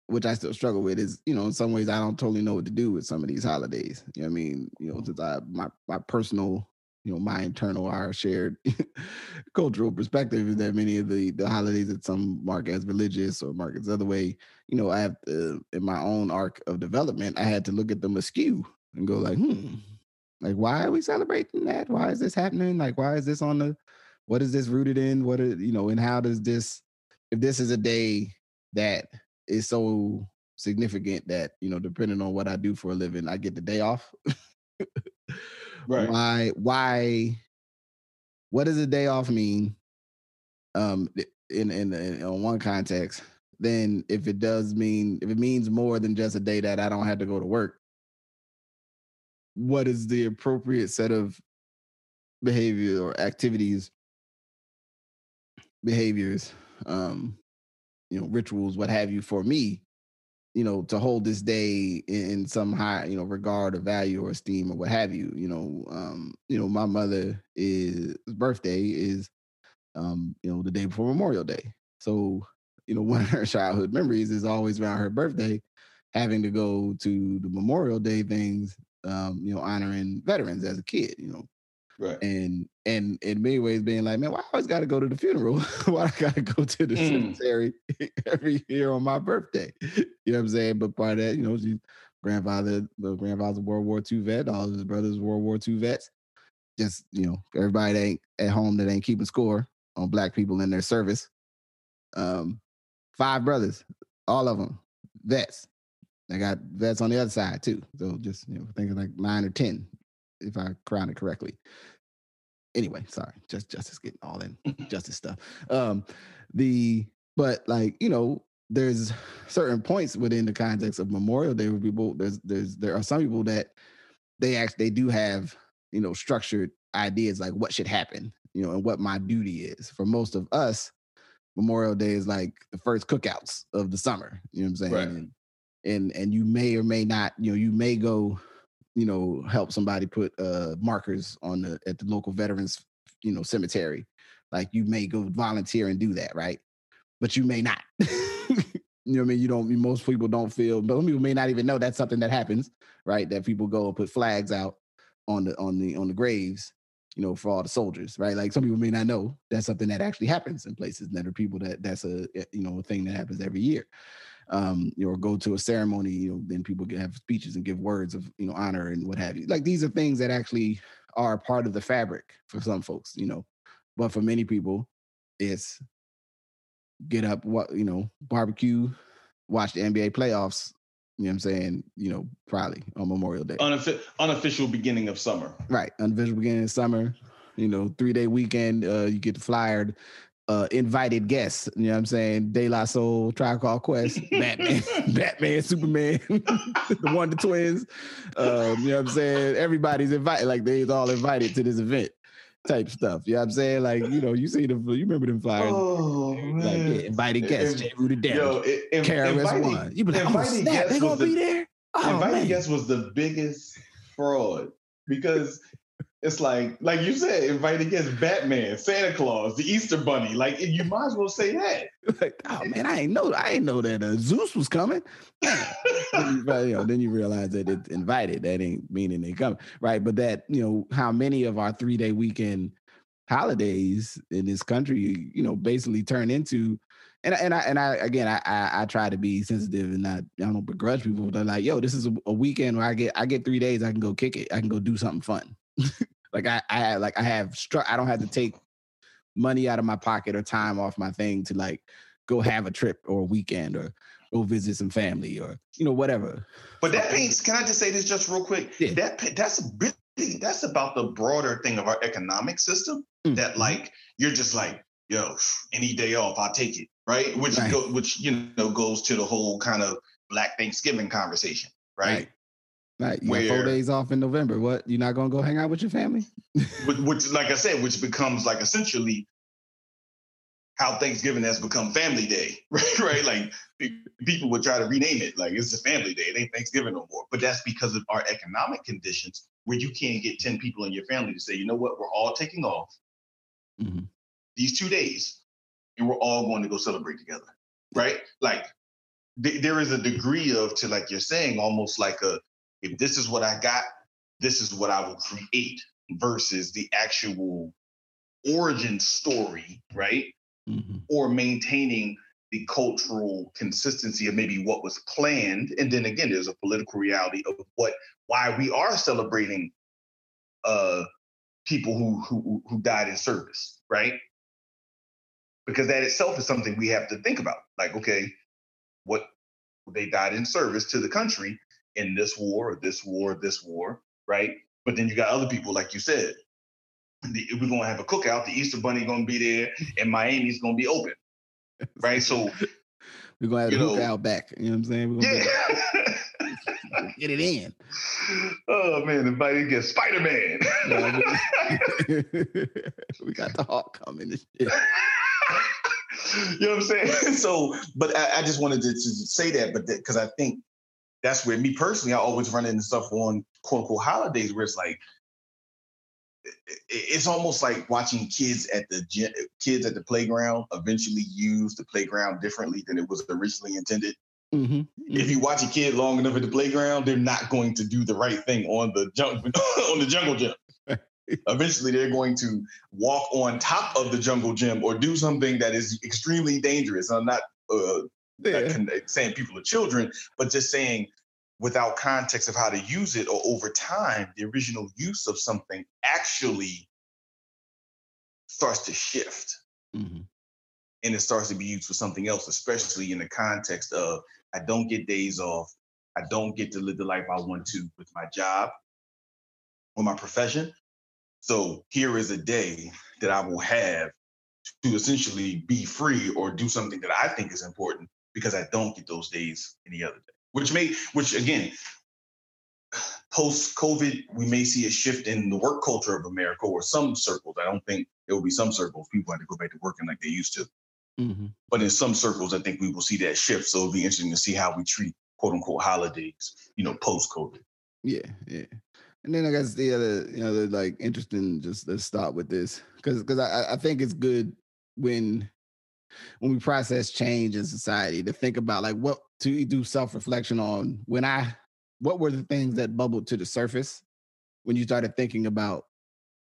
which I still struggle with is, you know, in some ways I don't totally know what to do with some of these holidays. You know I mean? You know, since I my my personal, you know, my internal our shared cultural perspective is that many of the the holidays that some mark as religious or mark as other way, you know, I have to, in my own arc of development, I had to look at them askew and go like, hmm, like, why are we celebrating that? Why is this happening? Like, why is this on the? What is this rooted in? What is you know? And how does this? If this is a day that is so significant that you know, depending on what I do for a living, I get the day off. right. Why? Why? What does a day off mean? Um, in in, in on one context, then if it does mean if it means more than just a day that I don't have to go to work, what is the appropriate set of behavior or activities, behaviors, um, you know, rituals, what have you, for me, you know, to hold this day in some high, you know, regard or value or esteem or what have you. You know, um, you know, my mother is birthday is um, you know, the day before Memorial Day. So, you know, one of her childhood memories is always around her birthday, having to go to the Memorial Day things um, you know, honoring veterans as a kid, you know. Right. And and in many ways being like, man, why I always gotta go to the funeral? why I gotta go to the mm. cemetery every year on my birthday? You know what I'm saying? But part of that, you know, she grandfather, the grandfather's a World War II vet. All of his brothers World War II vets. Just you know, everybody that ain't at home that ain't keeping score on black people in their service. Um, five brothers, all of them vets. They got vets on the other side too. So just you know, thinking like nine or ten, if I crown it correctly. Anyway, sorry, just justice getting all in justice stuff. Um, the but like you know, there's certain points within the context of Memorial Day where people there's there's there are some people that they actually they do have you know structured ideas like what should happen you know and what my duty is. For most of us, Memorial Day is like the first cookouts of the summer. You know what I'm saying? Right. And, and and you may or may not you know you may go you know help somebody put uh markers on the at the local veterans you know cemetery. Like you may go volunteer and do that right? But you may not. You know i mean? You don't most people don't feel but some people may not even know that's something that happens right? That people go and put flags out on the on the on the graves you know for all the soldiers right? Like some people may not know that's something that actually happens in places and there are people that that's a you know a thing that happens every year um, you know, or go to a ceremony, you know, then people can have speeches and give words of, you know, honor and what have you. Like these are things that actually are part of the fabric for some folks, you know. But for many people, it's get up, what you know, barbecue, watch the NBA playoffs. You know what I'm saying? You know, probably on Memorial Day. Unoffi- unofficial beginning of summer. Right. Unofficial beginning of summer. You know, three day weekend. Uh, you get flyered uh, invited guests. You know what I'm saying? De La Soul, Tribe Called Quest, Batman, Batman, Superman, the Wonder Twins. Um, you know what I'm saying? Everybody's invited. Like they's all invited to this event type stuff. You know what I'm saying? Like, you know, you see the you remember them flyers. Oh like man. yeah, invited guests, J. Rooted down. Yo, KRS One. You be like, oh, snap, guests they gonna the- be there? Oh, man. guests was the biggest fraud because it's like, like you said, inviting guests, Batman, Santa Claus, the Easter Bunny. Like you might as well say that. like, oh man, I ain't know, I ain't know that uh, Zeus was coming. then, you, know, then you realize that it's invited. That ain't meaning they come, right? But that you know how many of our three day weekend holidays in this country, you know, basically turn into. And, and I and I again I, I I try to be sensitive and not I don't begrudge people. They're like, yo, this is a, a weekend where I get I get three days. I can go kick it. I can go do something fun. like I I like I have stru- I don't have to take money out of my pocket or time off my thing to like go have a trip or a weekend or go visit some family or you know whatever. But that paints. Can I just say this just real quick? Yeah. That that's really that's about the broader thing of our economic system. Mm. That like you're just like yo, any day off, I'll take it, right? Which Right. go, which you know goes to the whole kind of Black Thanksgiving conversation, right? Right. You got four days off in November. What? You're not gonna go hang out with your family? Which, which, like I said, which becomes like essentially how Thanksgiving has become Family Day, right? right? Like people would try to rename it, like it's a Family Day, it ain't Thanksgiving no more. But that's because of our economic conditions, where you can't get ten people in your family to say, you know what, we're all taking off Mhm. these two days, and we're all going to go celebrate together, right? Like th- there is a degree of to like you're saying, almost like a if this is what I got, this is what I will create versus the actual origin story, right? Mhm. Or maintaining the cultural consistency of maybe what was planned. And then again, there's a political reality of what why we are celebrating uh people who who who died in service, right? Because that itself is something we have to think about. Like, okay, what they died in service to the country in this war, or this war, or this war, right? But then you got other people, like you said, the, we're gonna have a cookout. The Easter Bunny gonna be there, and Miami's gonna be open, right? So We're gonna have a the hookah know- out back. You know what I'm saying? We're yeah. get it in. oh man, everybody gets Spider Man. You know what we got the hawk coming. you know what I'm saying? So, but I, I just wanted to, to say that, but because I think that's where me personally, I always run into stuff on quote unquote holidays where it's like, it's almost like watching kids at the gy- kids at the playground eventually use the playground differently than it was originally intended. Mhm. If you watch a kid long enough at the playground, they're not going to do the right thing on the jung- on the jungle gym. Eventually, they're going to walk on top of the jungle gym or do something that is extremely dangerous. I'm not, uh, not Yeah. con- saying people are children, but just saying without context of how to use it or over time the original use of something actually starts to shift. Mm-hmm. and it starts to be used for something else especially in the context of i don't get days off i don't get to live the life i want to with my job or my profession. So here is a day that i will have to essentially be free or do something that i think is important because i don't get those days any other day which may which again post COVID, we may see a shift in the work culture of America or some circles. I don't think there will be some circles people have to go back to working like they used to. Mm-hmm. But in some circles, I think we will see that shift. So it'll be interesting to see how we treat quote unquote holidays, you know, post COVID. Yeah, yeah. And then I guess the other, you know, the like interesting. Just let's start with this because because I I think it's good when when we process change in society to think about like what to do self reflection on when I what were the things that bubbled to the surface when you started thinking about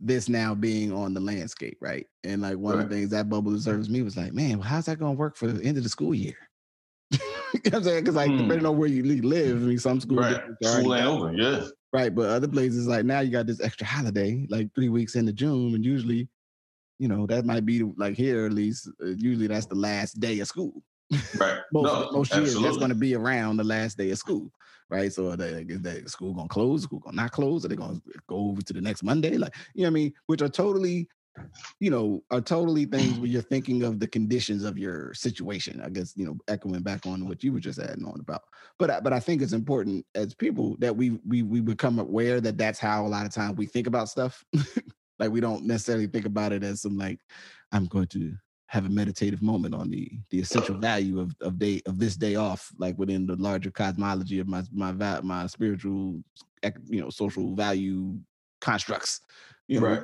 this now being on the landscape, right? And like one of the things that bubbled to the surface me was like, man, well, how's that going to work for the end of the school year? you know what I'm saying? Because like Hmm. depending on where you live, I mean, some schools Right. are School ain't over. Yeah. Right, but other places like now you got this extra holiday, like three weeks into June, and usually, you know, that might be like here at least. Uh, usually that's the last day of school. Right. Most no, most years that's going to be around the last day of school, right? So uh, are they, is that school going to close? School going to not close? Are they going to go over to the next Monday? Like you know what I mean? Which are totally, you know, are totally things where you're thinking of the conditions of your situation. I guess you know, echoing back on what you were just adding on about. But I, but I think it's important as people that we we we become aware that that's how a lot of times we think about stuff. like we don't necessarily think about it as some like I'm going to have a meditative moment on the the essential value of of day of this day off, like within the larger cosmology of my my my spiritual, you know, social value constructs. You know, Right.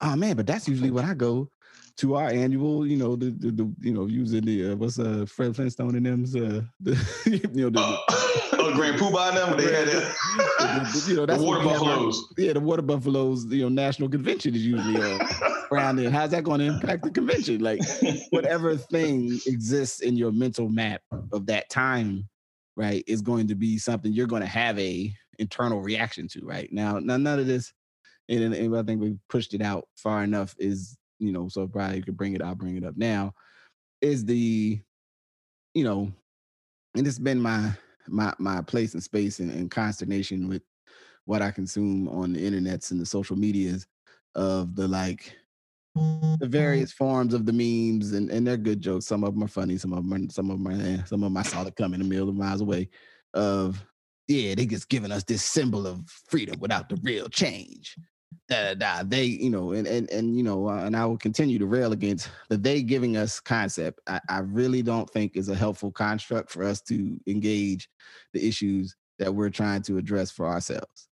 oh man, but that's usually what I go to our annual, you know, the the, the you know using the uh, what's uh Fred Flintstone and them's uh the you know the, Uh, oh, Grand Poobah and them, they had that. you know that's the water have our- buffaloes. yeah the water buffaloes you know national convention is usually uh, around there. How's that going to impact the convention? Like whatever thing exists in your mental map of that time, right, is going to be something you're going to have a internal reaction to, right? Now, now none of this, and, and I think we pushed it out far enough. Is you know, so probably you could bring it. I'll bring it up now. Is the, you know, and it's been my my my place and space and, and consternation with what I consume on the internets and the social medias of the like the various forms of the memes and, and they're good jokes. Some of them are funny, some of them are some of them are eh, some of them I saw it coming a million miles away. Of yeah, they just giving us this symbol of freedom without the real change. Da. They, you know, and and and you know, uh, and I will continue to rail against the they giving us concept. I, I really don't think is a helpful construct for us to engage the issues that we're trying to address for ourselves.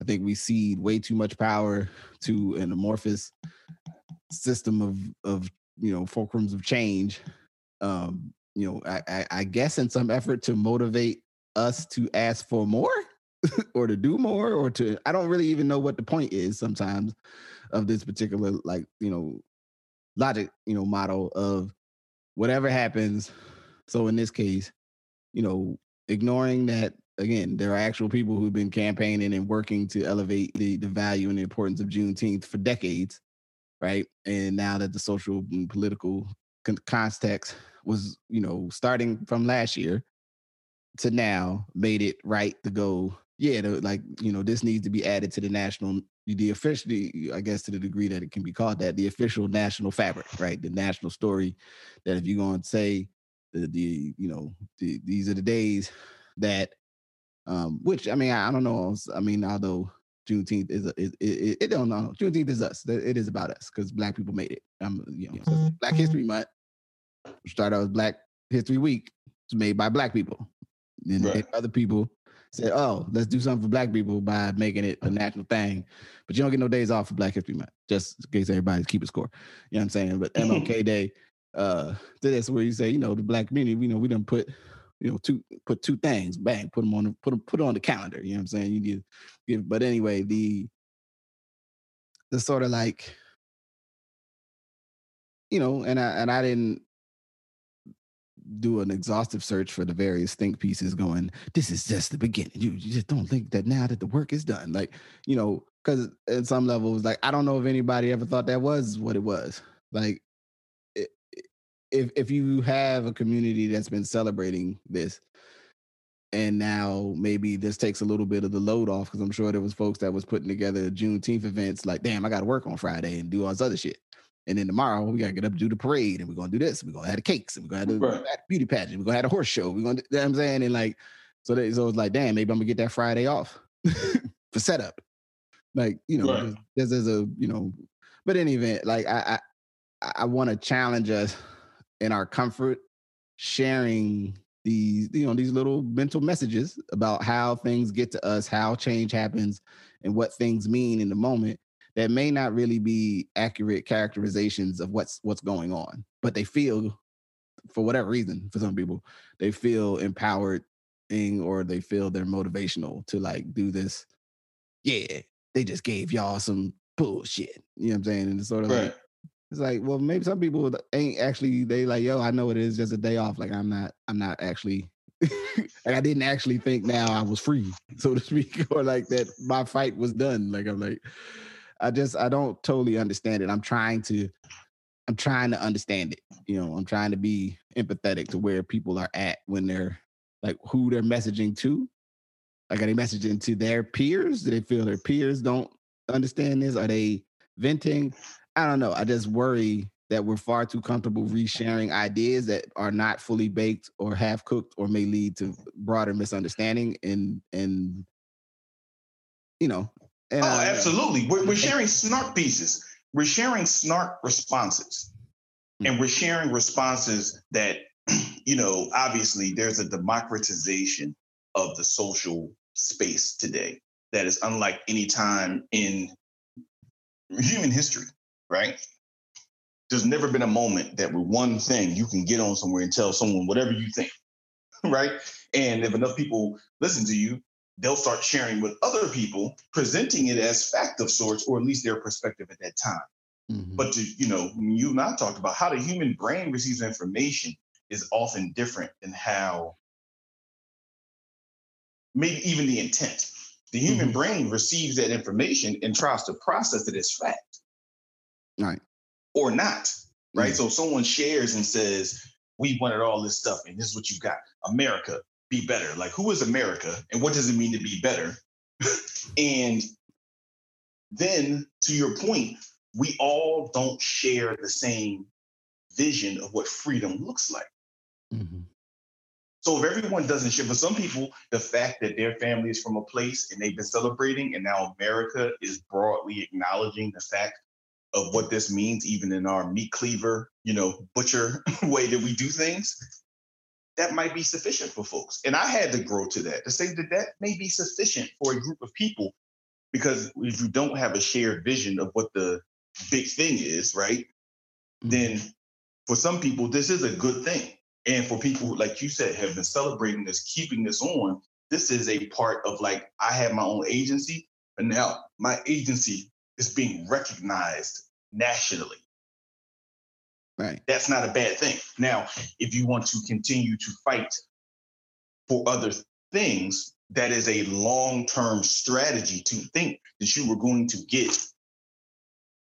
I think we cede way too much power to an amorphous system of of you know fulcrums of change. Um, you know, I, I, I guess in some effort to motivate us to ask for more or to do more or to I don't really even know what the point is sometimes of this particular like you know logic you know model of whatever happens. So in this case, you know, ignoring that again, there are actual people who've been campaigning and working to elevate the, the value and the importance of Juneteenth for decades, right? And now that the social and political con- context was, you know, starting from last year to now, made it right to go. Yeah, to, like you know, this needs to be added to the national, the officially, I guess, to the degree that it can be called that, the official national fabric, right? The national story. That if you're going to say the, the you know, the, these are the days that um, which I mean, I, I don't know. I mean, although Juneteenth is, is it, it, it don't know. Juneteenth is us. It is about us because Black people made it. Um, you know, so Black History Month started out as Black History Week. It's made by Black people. Then Right. other people said, "Oh, let's do something for Black people by making it a national thing." But you don't get no days off for Black History Month, just in case everybody's keeping score. You know what I'm saying? But MLK Day, uh, that's where you say, you know, the Black community. You know, we done put you know, two put two things, bang, put them on the put them put on the calendar. You know what I'm saying? You need give, but anyway, the the sort of like, you know, and I and I didn't do an exhaustive search for the various think pieces going this is just the beginning. You, you just don't think that now that the work is done. Like you know because at some levels like i don't know if anybody ever thought that was what it was. Like if if you have a community that's been celebrating this and now maybe this takes a little bit of the load off because i'm sure there was folks that was putting together juneteenth events like damn i gotta work on friday and do all this other shit and then tomorrow we gotta get up and do the parade and we're gonna do this. We're gonna have the cakes and we're gonna have the right. beauty pageant. We're gonna have a horse show. We're gonna you know what I'm saying? And like so they, so it's like, damn, maybe I'm gonna get that Friday off for setup. Like, you know, right. there's, there's a, you know, but in any event, like I I, I wanna challenge us in our comfort, sharing these, you know, these little mental messages about how things get to us, how change happens, and what things mean in the moment that may not really be accurate characterizations of what's what's going on but they feel for whatever reason for some people they feel empowered or they feel they're motivational to like do this yeah they just gave y'all some bullshit you know what i'm saying and it's sort of right. like it's like well maybe some people ain't actually they like yo i know it is just a day off like i'm not i'm not actually like I didn't actually think now I was free, so to speak, or like that my fight was done. Like I'm like, I just I don't totally understand it. I'm trying to I'm trying to understand it. You know, I'm trying to be empathetic to where people are at when they're like who they're messaging to. Like are they messaging to their peers? Do they feel their peers don't understand this? Are they venting? I don't know. I just worry that we're far too comfortable resharing ideas that are not fully baked or half cooked or may lead to broader misunderstanding and and you know and, oh, uh, absolutely. We're, we're sharing snark pieces. We're sharing snark responses. Mm-hmm. And we're sharing responses that, you know, obviously there's a democratization of the social space today that is unlike any time in human history, right? There's never been a moment that with one thing you can get on somewhere and tell someone whatever you think, right? And if enough people listen to you, they'll start sharing with other people, presenting it as fact of sorts, or at least their perspective at that time. Mm-hmm. But to, you know, you and I talked about how the human brain receives information is often different than how maybe even the intent. The human mm-hmm. brain receives that information and tries to process it as fact. Right. Or not. Right. Mm-hmm. So someone shares and says, We wanted all this stuff, and this is what you got. America, be better. Like, who is America and what does it mean to be better? and then, to your point, we all don't share the same vision of what freedom looks like. Mm-hmm. So if everyone doesn't share, for some people, the fact that their family is from a place and they've been celebrating, and now America is broadly acknowledging the fact of what this means, even in our meat cleaver, you know, butcher way that we do things, that might be sufficient for folks. And I had to grow to that to say that that may be sufficient for a group of people because if you don't have a shared vision of what the big thing is, right? Mm-hmm. Then for some people, this is a good thing. And for people who, like you said, have been celebrating this, keeping this on, this is a part of like, I have my own agency, but now my agency is being recognized nationally. Right. That's not a bad thing. Now, if you want to continue to fight for other things, that is a long term strategy to think that you were going to get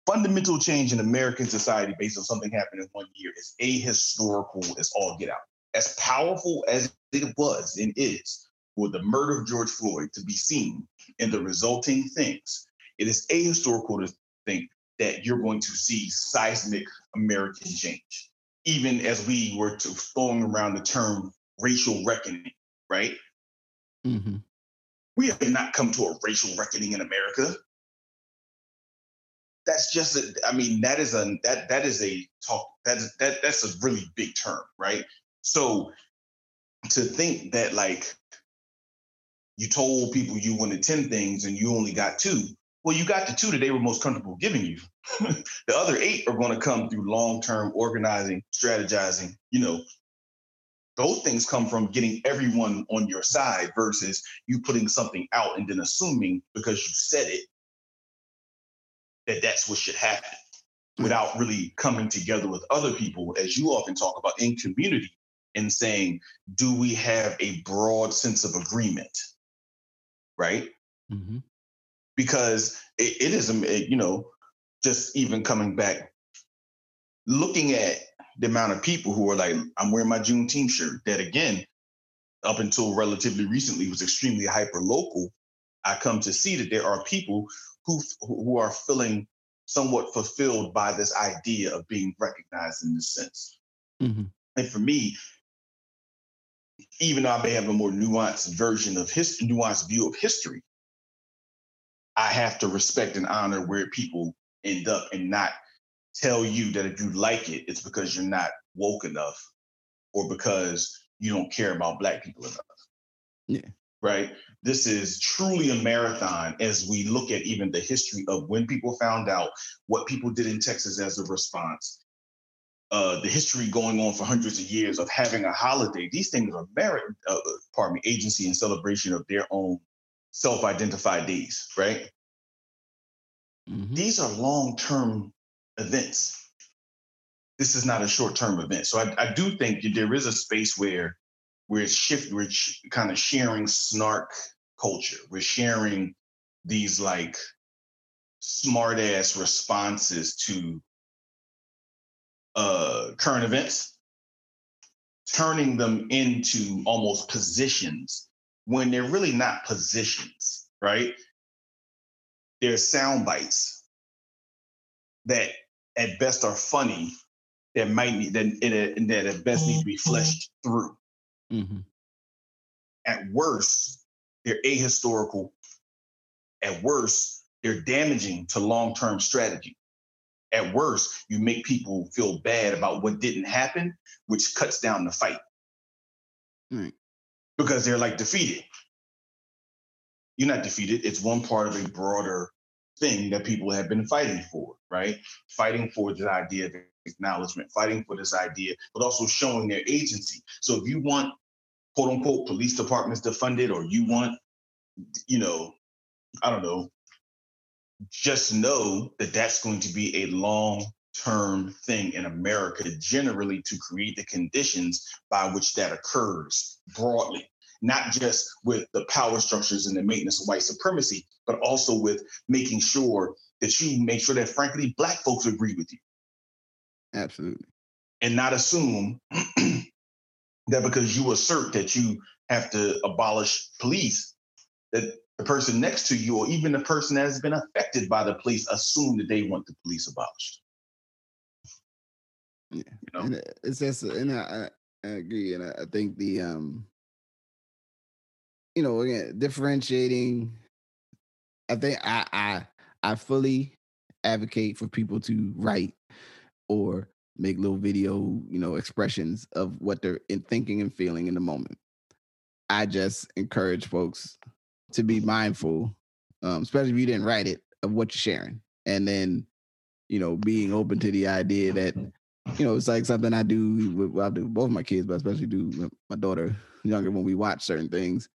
fundamental change in American society based on something happening in one year is ahistorical as all get out. As powerful as it was and is for the murder of George Floyd to be seen in the resulting things, it is ahistorical to think that you're going to see seismic American change, even as we were to throwing around the term racial reckoning, right? Mm-hmm. We have not come to a racial reckoning in America. That's just, a, I mean, that is a that that is a talk that is that that's a really big term, right? So to think that like you told people you wanted 10 things and you only got two well, you got the two that they were most comfortable giving you. the other eight are going to come through long term organizing, strategizing. You know, those things come from getting everyone on your side versus you putting something out and then assuming because you said it that that's what should happen without really coming together with other people, as you often talk about in community and saying, do we have a broad sense of agreement? Right? Mm-hmm. Because it, it is, you know, just even coming back, looking at the amount of people who are like, I'm wearing my Juneteenth shirt, that again, up until relatively recently was extremely hyper local. I come to see that there are people who who are feeling somewhat fulfilled by this idea of being recognized in this sense. Mm-hmm. And for me, even though I may have a more nuanced version of his nuanced view of history, I have to respect and honor where people end up and not tell you that if you like it, it's because you're not woke enough or because you don't care about black people enough. Yeah. Right. This is truly a marathon as we look at even the history of when people found out what people did in Texas as a response. Uh, the history going on for hundreds of years of having a holiday. These things are merit, uh, pardon me, agency and celebration of their own self-identified days, right? Mm-hmm. These are long-term events this is not a short term event. So I, I, do think there is a space where we're shift, we're sh- kind of sharing snark culture. We're sharing these like smart ass responses to uh, current events, turning them into almost positions when they're really not positions, right? They're sound bites that at best are funny that might need that that at best need to be mm-hmm. fleshed through. Mm-hmm. At worst, they're ahistorical. At worst, they're damaging to long-term strategy. At worst, you make people feel bad about what didn't happen, which cuts down the fight. Mm. Because they're like defeated. You're not defeated. It's one part of a broader thing that people have been fighting for, right? Fighting for this idea of acknowledgement, fighting for this idea, but also showing their agency. So if you want quote unquote police departments to fund it, or you want, you know, I don't know, just know that that's going to be a long term thing in America, generally to create the conditions by which that occurs broadly, not just with the power structures and the maintenance of white supremacy, but also with making sure that you make sure that, frankly, Black folks agree with you. Absolutely. And not assume that because you assert that you have to abolish police, that the person next to you or even the person that has been affected by the police assume that they want the police abolished. Yeah, you know? and uh, it's just, and I, I agree, and I, I think the, um, you know, again, differentiating. I think I, I, I fully advocate for people to write or make little video, you know, expressions of what they're in thinking and feeling in the moment. I just encourage folks to be mindful, um, especially if you didn't write it, of what you're sharing. And then, you know, being open to the idea that, you know, it's like something I do with well, I do both my kids, but especially do my daughter younger when we watch certain things,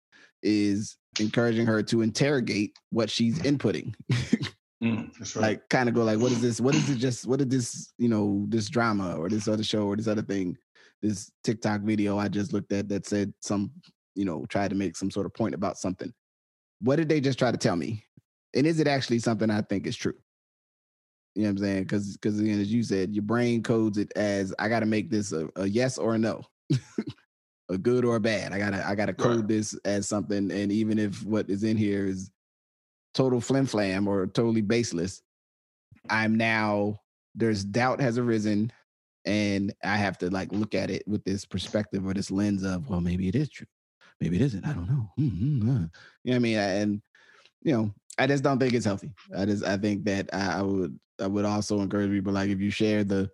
is encouraging her to interrogate what she's inputting. Mm, right. Like kind of go like, what is this? What is it? Just what is this? You know, this drama or this other show or this other thing, this TikTok video I just looked at that said some, you know, tried to make some sort of point about something. What did they just try to tell me? And is it actually something I think is true? You know what I'm saying? Because because again, as you said, your brain codes it as I got to make this a, a, yes or a no, a good or a bad. I gotta I gotta code right. this as something, and even if what is in here is total flim flam or totally baseless, I'm now there's doubt has arisen and I have to like look at it with this perspective or this lens of, well, maybe it is true. Maybe it isn't. I don't know. Mm-hmm. You know what I mean? And you know, I just don't think it's healthy. I just I think that I, I would I would also encourage people like if you share the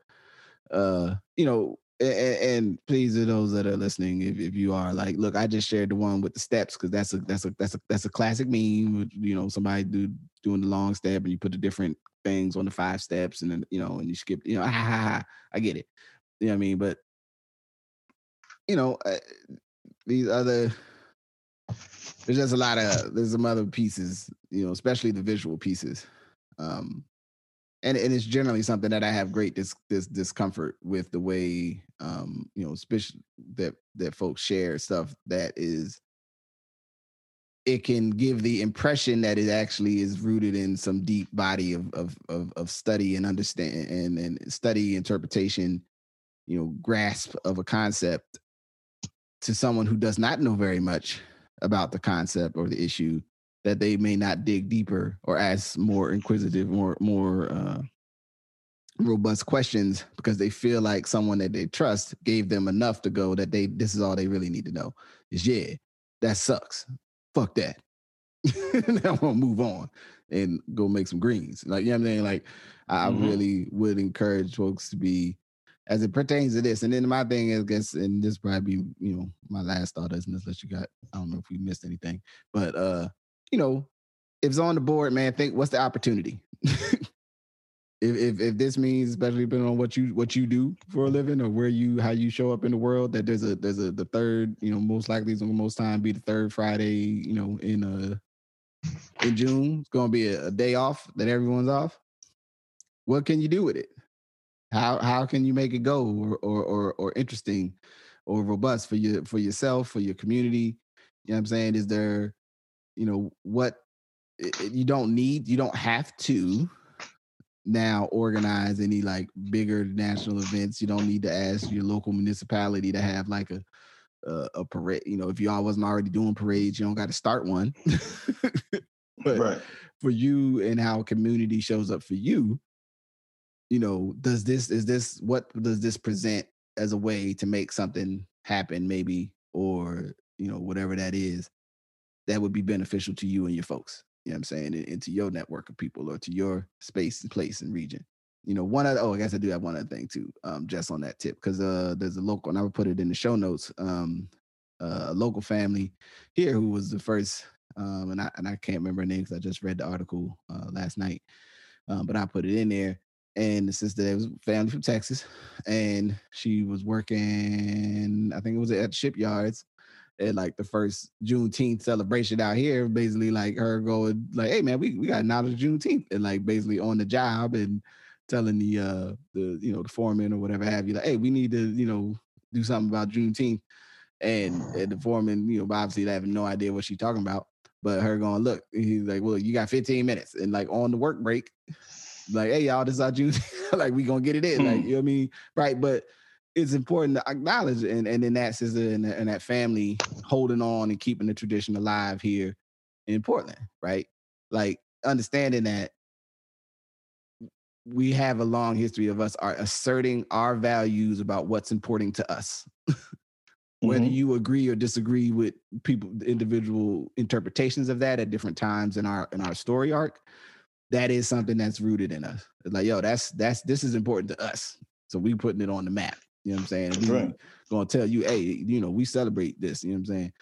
uh you know and, and, please to those that are listening, if, if you are like, look, I just shared the one with the steps because that's a that's a that's a that's a classic meme. You know, somebody do doing the long step and you put the different things on the five steps and then you know and you skip. You know, ha, ha, ha, I get it. You know what I mean? But you know, uh, these other there's just a lot of there's some other pieces. You know, especially the visual pieces. Um, and, and it's generally something that I have great this this discomfort with the way um you know especially that that folks share stuff that is it can give the impression that it actually is rooted in some deep body of of of, of study and understand and, and study interpretation you know grasp of a concept to someone who does not know very much about the concept or the issue that they may not dig deeper or ask more inquisitive more more uh, robust questions because they feel like someone that they trust gave them enough to go that they this is all they really need to know is yeah that sucks. Fuck that. Now i'm gonna move on and go make some greens. Like you know what i'm saying like i mm-hmm. really would encourage folks to be as it pertains to this and then my thing is I guess and this probably be you know my last thought is unless you got i don't know if we missed anything but uh you know if it's on the board man think what's the opportunity? If, if if this means especially depending on what you what you do for a living or where you how you show up in the world that there's a there's a the third you know most likely it's most time be the third friday you know in uh in june. It's gonna be a, a day off that everyone's off. What can you do with it? How how can you make it go or or or, or interesting or robust for you for yourself for your community? You know what i'm saying? Is there you know what you don't need you don't have to now organize any like bigger national events. You don't need to ask your local municipality to have like a a, a parade. You know, if y'all wasn't already doing parades, you don't got to start one. but right. for you and how community shows up for you, you know, does this is this what does this present as a way to make something happen, maybe, or you know, whatever that is, that would be beneficial to you and your folks you know what I'm saying, into your network of people or to your space and place and region. You know, one other, oh, I guess I do have one other thing too, um, just on that tip, because uh, there's a local, and I would put it in the show notes, um, uh, a local family here who was the first, um, and I and I can't remember her name because I just read the article uh, last night, um, but I put it in there. And the sister that was family from Texas, and she was working, I think it was at shipyards, at like the first Juneteenth celebration out here, basically like her going like, "Hey man, we we got knowledge of Juneteenth," and like basically on the job and telling the uh the you know the foreman or whatever have you like, "Hey, we need to you know do something about Juneteenth," and, and the foreman you know obviously they have no idea what she's talking about, but her going, "Look," he's like, "Well, you got 15 minutes," and like on the work break. Like, hey y'all, this is our Juneteenth. like we gonna get it in. Like, hmm. you know what I mean? Right. But it's important to acknowledge and and then that sister and, and that family holding on and keeping the tradition alive here in Portland, right? Like understanding that we have a long history of us are asserting our values about what's important to us. Whether mm-hmm. you agree or disagree with people individual interpretations of that at different times in our in our story arc, that is something that's rooted in us. It's like, yo, that's that's this is important to us. So we putting it on the map. You know what I'm saying? we right. gonna tell you, hey, you know, we celebrate this. You know what I'm saying?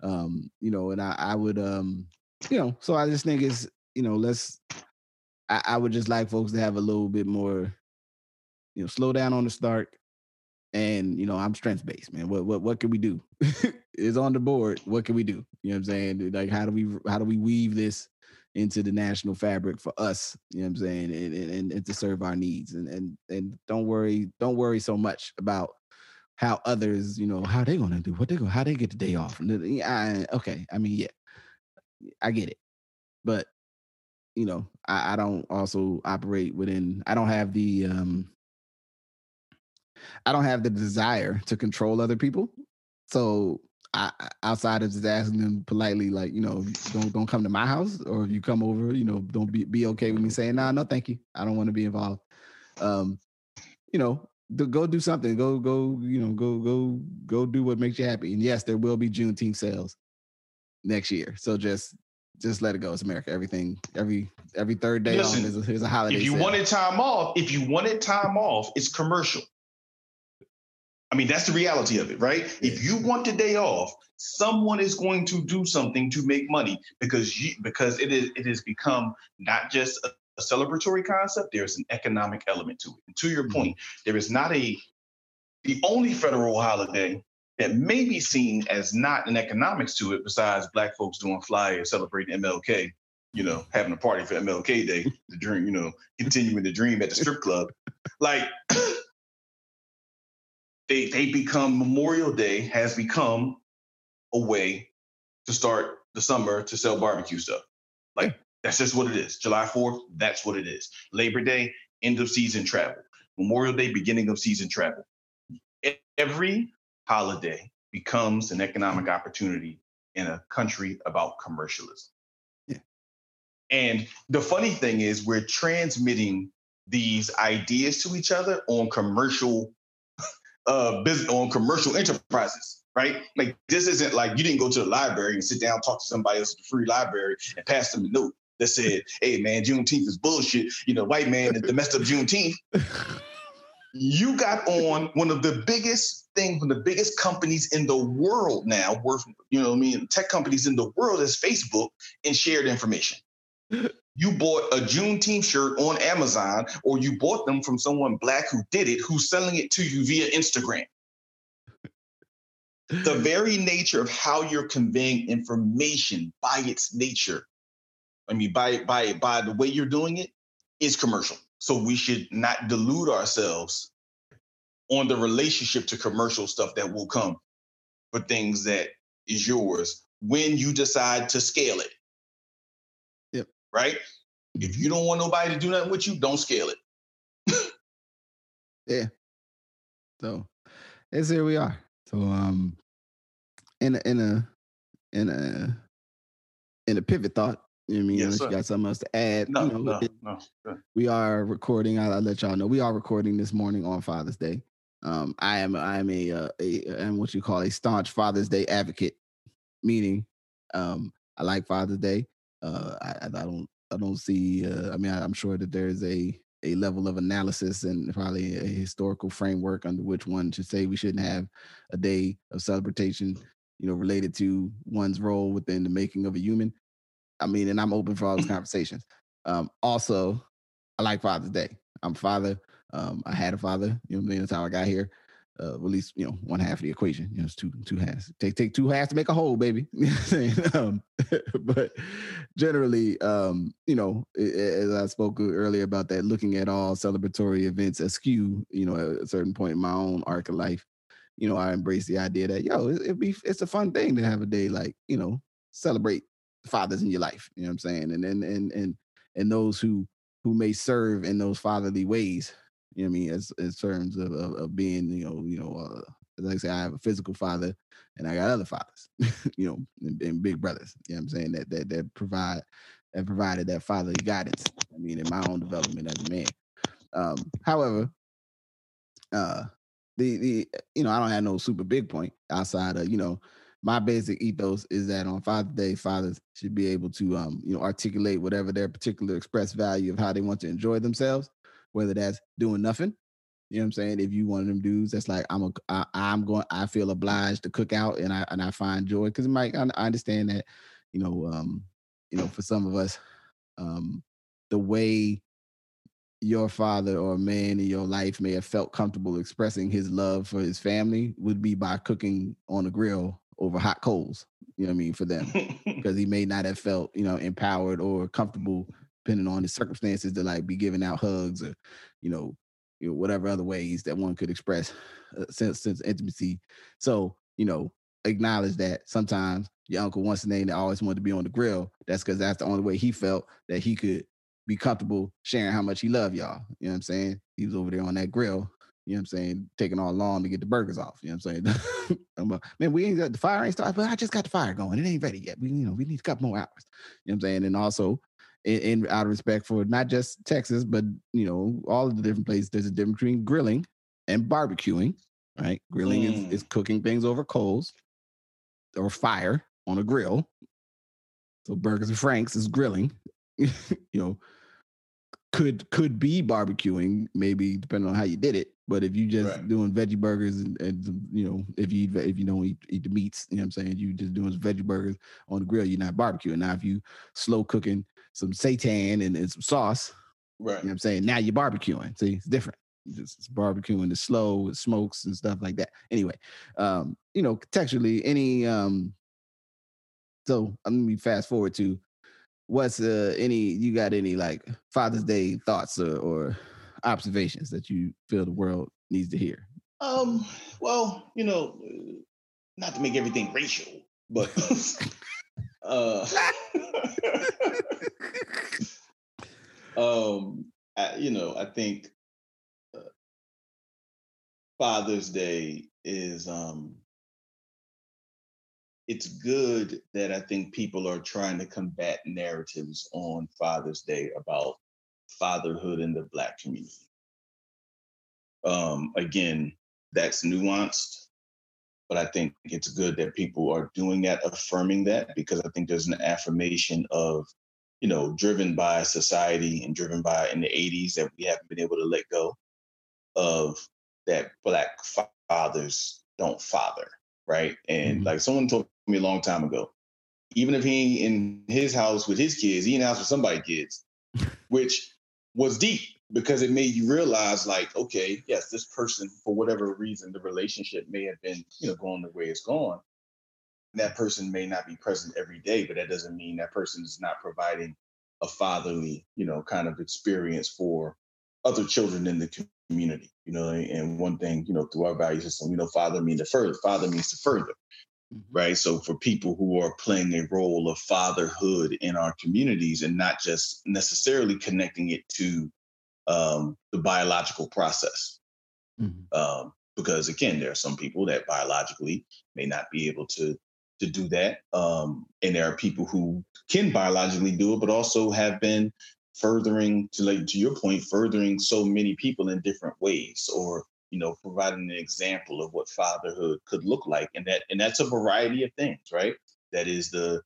Um, you know, and I, I would, um, you know, so I just think it's, you know, let's. I, I would just like folks to have a little bit more, you know, slow down on the start, and you know, I'm strength based, man. What what what can we do? it's on the board. What can we do? You know what I'm saying? Like, how do we how do we weave this into the national fabric for us, you know what I'm saying, and, and, and to serve our needs. And and and don't worry, don't worry so much about how others, you know, how they gonna do, what they go, how they get the day off. I, okay, I mean, yeah, I get it, but you know, I, I don't also operate within. I don't have the um, I don't have the desire to control other people. So I, outside of just asking them politely, like you know, don't don't come to my house, or if you come over, you know, don't be be okay with me saying, nah, no, thank you, I don't want to be involved. Um, you know, go do something, go go, you know, go go go do what makes you happy. And yes, there will be Juneteenth sales next year, so just just let it go. It's America. Everything, every every third day Listen, on is a, is a holiday. If you sale. wanted time off, if you wanted time off, it's commercial. I mean, that's the reality of it, right? If you want the day off, someone is going to do something to make money because you because it is it has become not just a, a celebratory concept. There's an economic element to it. And to your mm-hmm. point, there is not a the only federal holiday that may be seen as not an economics to it, besides Black folks doing flyers celebrating MLK, you know, having a party for MLK Day, the dream, you know, continuing the dream at the strip club. Like they they become Memorial Day has become a way to start the summer to sell barbecue stuff. Like that's just what it is. July 4th, that's what it is. Labor Day, end of season travel. Memorial Day, beginning of season travel. Every holiday becomes an economic opportunity in a country about commercialism. Yeah. And the funny thing is, we're transmitting these ideas to each other on commercial uh, business on commercial enterprises, right? Like this isn't like you didn't go to the library and sit down talk to somebody else at the free library and pass them a note that said, "Hey man, Juneteenth is bullshit." You know, white man that messed up Juneteenth. you got on one of the biggest things, one of the biggest companies in the world now, worth you know, I mean, tech companies in the world is Facebook, and shared information you bought a Juneteenth shirt on Amazon, or you bought them from someone black who did it, who's selling it to you via Instagram. the very nature of how you're conveying information by its nature, I mean, by by by the way you're doing it, is commercial. So we should not delude ourselves on the relationship to commercial stuff that will come for things that is yours when you decide to scale it right? If you don't want nobody to do nothing with you, don't scale it. yeah. So, as here we are. So, um, in a, in a in a in a pivot thought, you know what I mean? Yes, Unless you got something else to add. No, you know, no, it, no. We are recording. I'll, I'll, let y'all know. We are recording this morning on Father's Day. Um, I am I am a, uh, a am what you call a staunch Father's Day advocate, meaning um, I like Father's Day. Uh, I, I don't I don't see. Uh, I mean, I, am sure that there's a a level of analysis and probably a historical framework under which one should say we shouldn't have a day of celebration, you know, related to one's role within the making of a human. I mean, and I'm open for all those conversations. Um, also, I like Father's Day. I'm a father. Um, I had a father. You know, I mean, that's how I got here uh, at least you know one half of the equation. You know, it's two two halves. Take take two halves to make a whole, baby. um, but generally, um, you know, as I spoke earlier about that, looking at all celebratory events askew, you know, at a certain point in my own arc of life, you know, I embrace the idea that yo, it, it be it's a fun thing to have a day like you know celebrate fathers in your life. You know what I'm saying? And and and and and those who who may serve in those fatherly ways you know what I mean? As in terms of, of, of being, you know, you know, uh, like I say, I have a physical father and I got other fathers, you know, and, and, big brothers. You know what I'm saying? That that that provide that provided that fatherly guidance. I mean, in my own development as a man. Um, however, uh the the you know, I don't have no super big point outside of, you know, my basic ethos is that on Father's Day, fathers should be able to um, you know, articulate whatever their particular express value of how they want to enjoy themselves whether that's doing nothing. You know what I'm saying? If you one of them dudes that's like, I'm a, I, I'm going, I feel obliged to cook out and I and I find joy because Mike, I, I understand that, you know, um, you know, for some of us, um, the way your father or a man in your life may have felt comfortable expressing his love for his family would be by cooking on a grill over hot coals. You know what I mean for them because he may not have felt you know empowered or comfortable depending on the circumstances, to like be giving out hugs or, you know, you know, whatever other ways that one could express a uh, sense, sense of intimacy. So, you know, acknowledge that sometimes your uncle wants a name that always wanted to be on the grill. That's because that's the only way he felt that he could be comfortable sharing how much he loved y'all. You know what I'm saying? He was over there on that grill. You know what I'm saying? Taking all long to get the burgers off. You know what I'm saying? I'm like, man, we ain't got the fire ain't started, but I just got the fire going. It ain't ready yet. We, you know, we need a couple more hours. You know what I'm saying? And also, in, in out of respect for not just Texas, but you know all of the different places. There's a difference between grilling and barbecuing. Right, grilling mm. is, is cooking things over coals or fire on a grill. So burgers and franks is grilling. you know, could could be barbecuing, maybe depending on how you did it. But if you just right. doing veggie burgers and, and, you know, if you if you don't eat, eat the meats, you know what I'm saying, you just doing veggie burgers on the grill, you're not barbecuing. Now if you slow cooking some seitan and, and some sauce. Right. You know what I'm saying? Now you're barbecuing. See, it's different. It's, it's barbecuing the slow with smokes and stuff like that. Anyway, um, you know, contextually, any um so let me fast forward to what's uh any you got any like Father's Day thoughts or, or observations that you feel the world needs to hear? Um, well, you know, not to make everything racial, but uh um I, you know, I think uh, Father's Day is um it's good that I think people are trying to combat narratives on Father's Day about fatherhood in the Black community. Um, again, that's nuanced, but I think it's good that people are doing that, affirming that, because I think there's an affirmation of, you know, driven by society and driven by in the 80s that we haven't been able to let go of that Black fathers don't father, right? And mm-hmm. like someone told me a long time ago. Even if he in his house with his kids, he in the house with somebody's kids, which was deep because it made you realize, like, okay, yes, this person, for whatever reason, the relationship may have been, you know, going the way it's gone. That person may not be present every day, but that doesn't mean that person is not providing a fatherly, you know, kind of experience for other children in the community. You know, and one thing, you know, through our value system, you know, father means to further. Father means to further. Mm-hmm. right? So for people who are playing a role of fatherhood in our communities and not just necessarily connecting it to um, the biological process. Mm-hmm. Um, because again, there are some people that biologically may not be able to to do that, um, and there are people who can biologically do it, but also have been furthering to like to your point, furthering so many people in different ways, or you know, providing an example of what fatherhood could look like. And that and that's a variety of things, right? That is the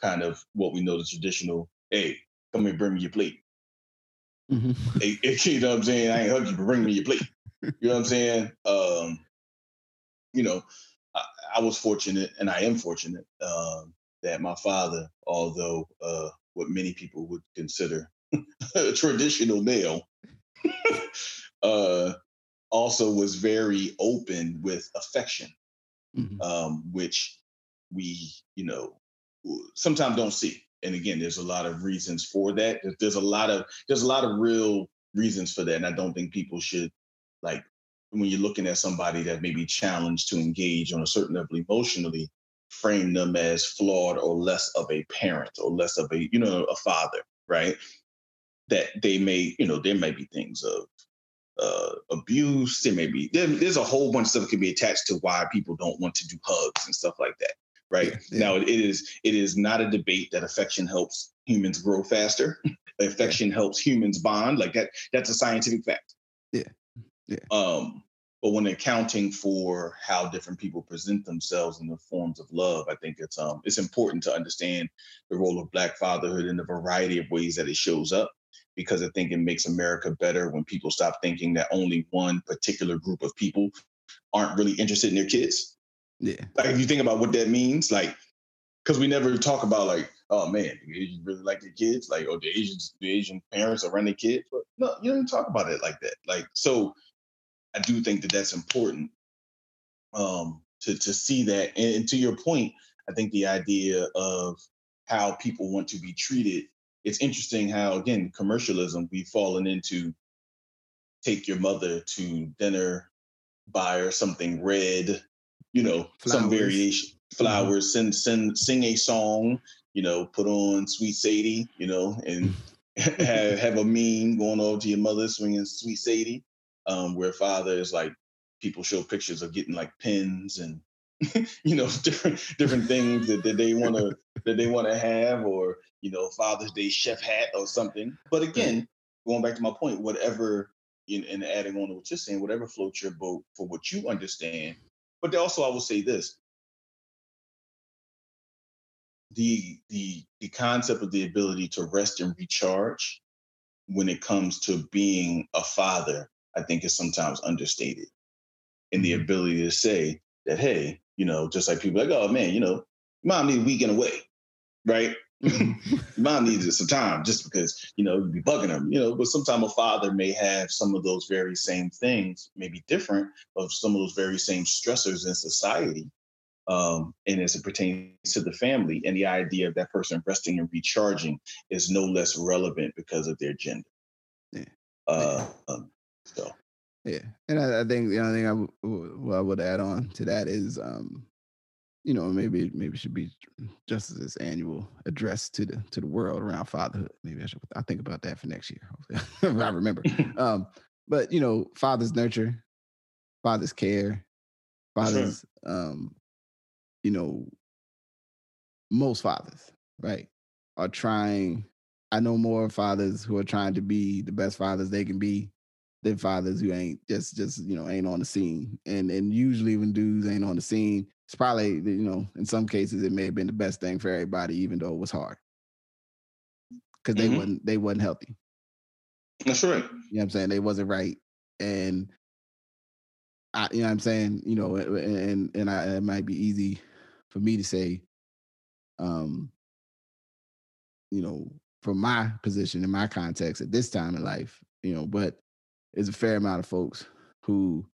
kind of what we know the traditional, hey, come here, bring me your plate. Mm-hmm. Hey, you know what I'm saying? I ain't hug you, but bring me your plate. You know what I'm saying? Um, you know, I, I, was fortunate and I am fortunate um, that my father, although uh, what many people would consider a traditional male, uh, also was very open with affection, mm-hmm. um, which we, you know, sometimes don't see. And again, there's a lot of reasons for that. There's a lot of there's a lot of real reasons for that, and I don't think people should like when you're looking at somebody that may be challenged to engage on a certain level emotionally, frame them as flawed or less of a parent or less of a you know a father, right? That they may you know there may be things of uh, abuse. There may be there, there's a whole bunch of stuff that can be attached to why people don't want to do hugs and stuff like that. Right yeah, now, it is it is not a debate that affection helps humans grow faster. affection helps humans bond. Like that. That's a scientific fact. Yeah. Yeah. Um, but when accounting for how different people present themselves in the forms of love, I think it's um it's important to understand the role of Black fatherhood in the variety of ways that it shows up because I think it makes America better when people stop thinking that only one particular group of people aren't really interested in their kids. Yeah. Like if you think about what that means, like, because we never talk about like, oh man, you really like their kids, like, oh the Asians, the Asian parents are running kids. But no, you don't talk about it like that. Like, so I do think that that's important um, to to see that. And, and to your point, I think the idea of how people want to be treated it's interesting how again commercialism we've fallen into take your mother to dinner buy her something red you know flowers. some variation mm-hmm. flowers mm-hmm. send send sing a song you know put on sweet sadie you know and have, have a meme going over to your mother swinging sweet sadie um, where father is like people show pictures of getting like pins and you know different different things that, that they want to that they want to have or you know father's day chef hat or something but again going back to my point whatever and adding on to what you're saying whatever floats your boat for what you understand but also i will say this the the the concept of the ability to rest and recharge when it comes to being a father i think is sometimes understated And the mm-hmm. ability to say that hey you know, just like people like, oh man, you know, mom needs a weekend away, right? mom needs some time just because, you know, you'd be bugging them, you know, but sometimes a father may have some of those very same things, maybe different, of some of those very same stressors in society um, and as it pertains to the family, and the idea of that person resting and recharging is no less relevant because of their gender. Yeah. Uh, um, so. Yeah, and I, I, think the only thing I, w- w- I would add on to that is, um, you know, maybe maybe should be just as this annual address to the to the world around fatherhood. Maybe I should I think about that for next year. if I remember. um, but you know, fathers nurture, fathers care, fathers sure. um, you know, most fathers, right, are trying. I know more fathers who are trying to be the best fathers they can be than fathers who ain't just just you know ain't on the scene. And and usually when dudes ain't on the scene, it's probably you know in some cases it may have been the best thing for everybody, even though it was hard because they mm-hmm. wasn't they wasn't healthy. That's right. You know what I'm saying? They wasn't right, and I, you know what I'm saying? You know, and and I, it might be easy for me to say, um, you know, from my position in my context at this time in life, you know, but there's a fair amount of folks who,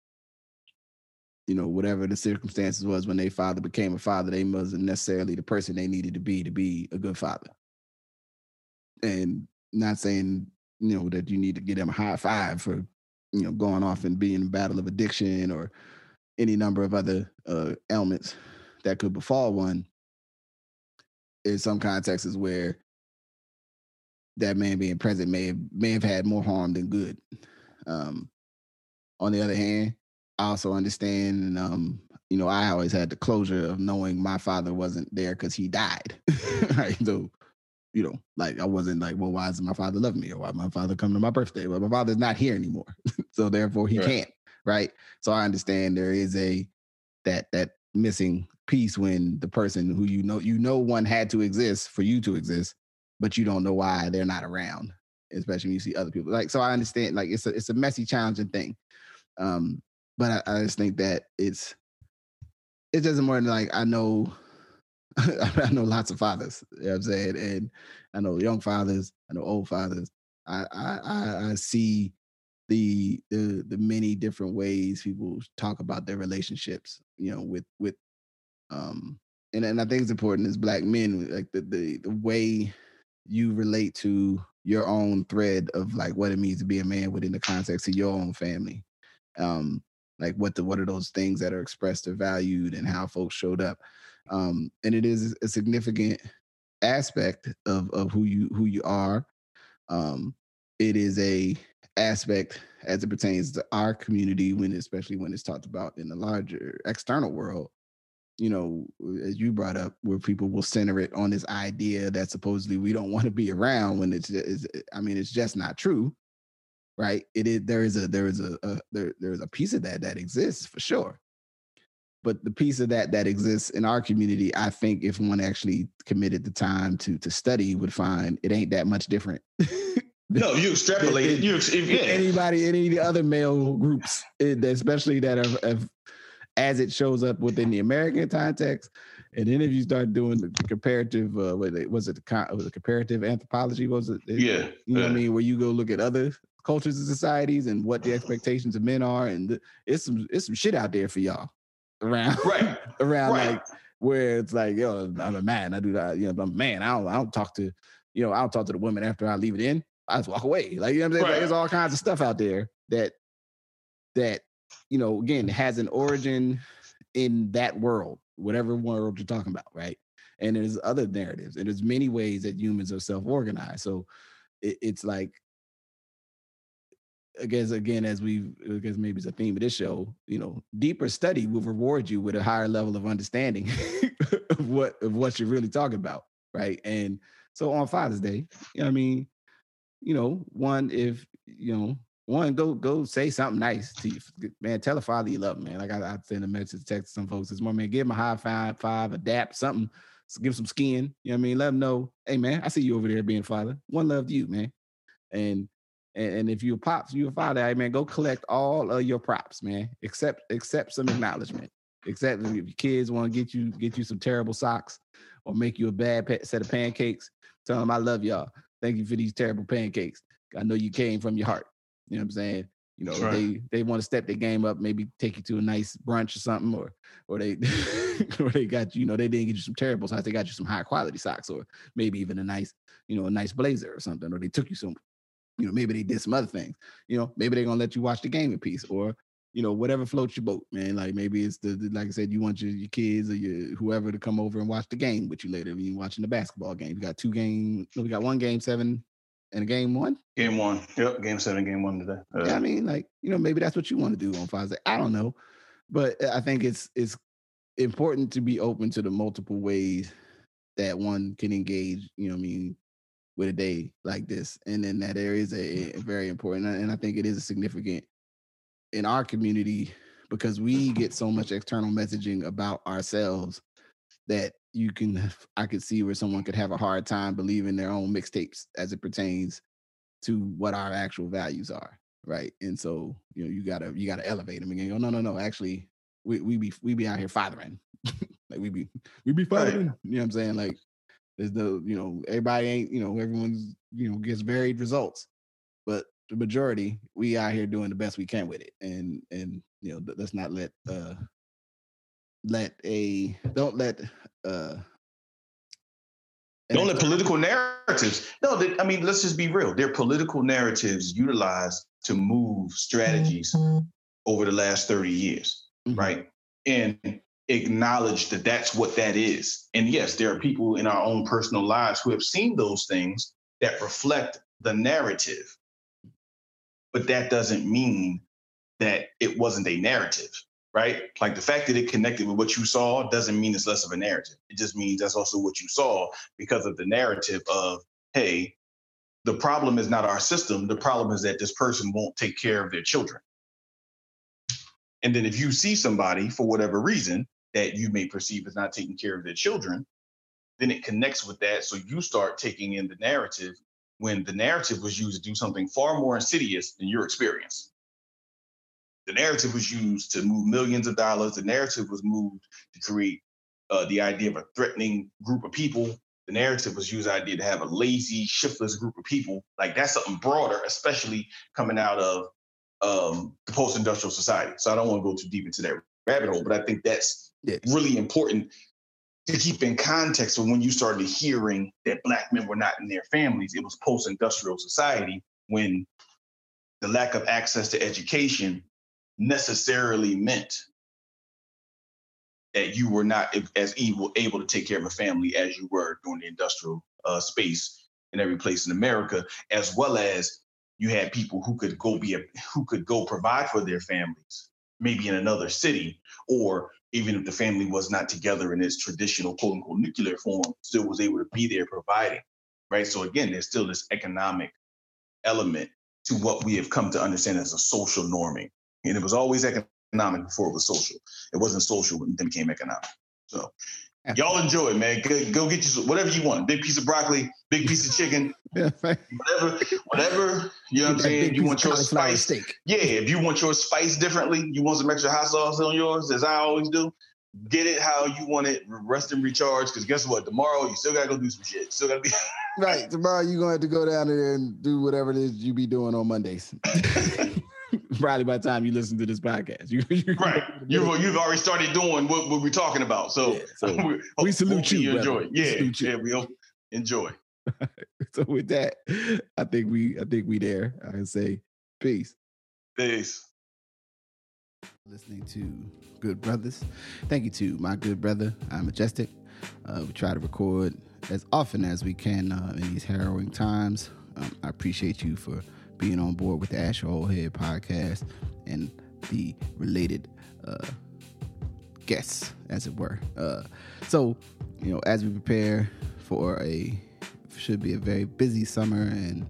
you know, whatever the circumstances was when their father became a father, they wasn't necessarily the person they needed to be to be a good father. And not saying, you know, that you need to give them a high five for, you know, going off and being in battle of addiction or any number of other uh, ailments that could befall one in some contexts where that man being present may have may have had more harm than good. Um, on the other hand, I also understand, and um, you know, I always had the closure of knowing my father wasn't there because he died. right, so you know, like I wasn't like, well, why doesn't my father love me, or why my father come to my birthday? Well, my father's not here anymore, so therefore he right. can't. Right. So I understand there is a that that missing piece when the person who you know you know one had to exist for you to exist, but you don't know why they're not around especially when you see other people. Like, so I understand, like, it's a it's a messy, challenging thing. Um, but I, I just think that it's it doesn't more like I know I know lots of fathers, you know what I'm saying? And I know young fathers, I know old fathers. I I I see the the the many different ways people talk about their relationships, you know, with with um and and I think it's important as black men, like the the the way you relate to your own thread of like what it means to be a man within the context of your own family. Um, like what the what are those things that are expressed or valued and how folks showed up. Um, and it is a significant aspect of of who you who you are. Um, it is a aspect as it pertains to our community when especially when it's talked about in the larger external world you know, as you brought up, where people will center it on this idea that supposedly we don't want to be around when it's, it's I mean, it's just not true, right? It is there is a there is a, a there there's a piece of that that exists for sure, but the piece of that that exists in our community, I think, if one actually committed the time to to study, would find it ain't that much different. no, you extrapolate. you if, yeah. anybody, any of the other male groups, especially that have, have as it shows up within the American context. And then if you start doing the comparative, uh, was it was it comparative anthropology? Was it? Yeah. You know yeah. what I mean? Where you go look at other cultures and societies and what the expectations of men are, and the, it's some it's some shit out there for y'all around right around right. like where it's like yo I'm a man I do that you know I'm a man I don't I don't talk to you know I don't talk to the woman after I leave it in I just walk away like you know what I'm saying right. like, there's all kinds of stuff out there that that you know, again, has an origin in that world, whatever world you're talking about, right? And there's other narratives, and there's many ways that humans are self-organized. So it, it's like, I guess again, as we, guess maybe it's a theme of this show, you know, deeper study will reward you with a higher level of understanding of what of what you're really talking about, right? And so on Father's Day, you know, I mean, you know, one if you know one, go go say something nice to you, man. Tell a father you love him, man. Like I, I send a message, text to some folks this morning, man. Give him a high five, five, adapt something, give him some skin. You know what I mean? Let him know, hey man, I see you over there being father. One love to you, man. And and, and if you a pops, you a father, hey man, go collect all of your props, man. Accept accept some acknowledgement. Except if your kids want to get you get you some terrible socks or make you a bad set of pancakes, tell them I love y'all. Thank you for these terrible pancakes. I know you came from your heart. You know what I'm saying? You know, Right. they they want to step their game up, maybe take you to a nice brunch or something, or or they or they got you, you know, they didn't get you some terrible socks, they got you some high quality socks, or maybe even a nice, you know, a nice blazer or something, or they took you some, you know, maybe they did some other things. You know, maybe they're gonna let you watch the game in peace, or you know, whatever floats your boat, man. Like maybe it's the, like I said, you want your, your kids or your whoever to come over and watch the game with you later. You watching the basketball game. We got two game, no, we got one game seven and a game one. Game one. Yep. Game seven, game one today. Uh, Yeah, I mean, like you know, maybe that's what you want to do on Father's Day. I don't know, but I think it's it's important to be open to the multiple ways that one can engage. You know, what I mean, with a day like this, and then that area is a, a very important, and I think it is a significant in our community because we mm-hmm. get so much external messaging about ourselves that you can I could see where someone could have a hard time believing their own mixtapes as it pertains to what our actual values are, right? And so you know you gotta you gotta elevate them again. Go, no, no, no. Actually, we we be we be out here fathering, like we be we be Right. fathering. You know what I'm saying? Like there's the you know everybody ain't you know everyone's you know gets varied results, but the majority we out here doing the best we can with it, and and you know let's not let uh let a don't let uh Don't let political narratives. No, they, I mean, let's just be real. They're political narratives utilized to move strategies over the last 30 years, Mhm. right? And acknowledge that that's what that is. And yes, there are people in our own personal lives who have seen those things that reflect the narrative. But that doesn't mean that it wasn't a narrative, right? Like the fact that it connected with what you saw doesn't mean it's less of a narrative. It just means that's also what you saw because of the narrative of, hey, the problem is not our system. The problem is that this person won't take care of their children. And then if you see somebody for whatever reason that you may perceive as not taking care of their children, then it connects with that. So you start taking in the narrative when the narrative was used to do something far more insidious than your experience. The narrative was used to move millions of dollars. The narrative was moved to create uh, the idea of a threatening group of people. The narrative was used idea to have a lazy, shiftless group of people. Like that's something broader, especially coming out of um, the post-industrial society. So I don't want to go too deep into that rabbit hole, but I think that's Yes. really important to keep in context of when you started hearing that black men were not in their families. It was post-industrial society when the lack of access to education necessarily meant that you were not as able, able to take care of a family as you were during the industrial uh, space in every place in America, as well as you had people who could go be a, who could go provide for their families, maybe in another city, or even if the family was not together in its traditional quote unquote nuclear form, still was able to be there providing. Right. So again, there's still this economic element to what we have come to understand as a social norming. And it was always economic before it was social. It wasn't social when it became economic. So y'all enjoy it, man. Go, go get you whatever you want. Big piece of broccoli, big piece of chicken, whatever, whatever. You know what I'm saying? You want your spice. steak. Yeah, if you want your spice differently, you want some extra hot sauce on yours, as I always do. Get it how you want it. Rest and recharge. Because guess what? Tomorrow you still gotta go do some shit. Still gotta be Right. Tomorrow you're gonna have to go down there and do whatever it is you be doing on Mondays. Probably by the time you listen to this podcast. You, you right. You've you've already started doing what, what we're talking about. So, Yeah, so we, we salute you, enjoy. brother. it. We Yeah, you. yeah, we hope enjoy. so with that, I think we I think we there. I can say peace. Peace. Listening to Good Brothers. Thank you to my good brother, I'm Majestic. Uh, we try to record as often as we can uh, in these harrowing times. Um, I appreciate you for being on board with the Head podcast and the related uh, guests, as it were. Uh, so, you know, as we prepare for a should be a very busy summer and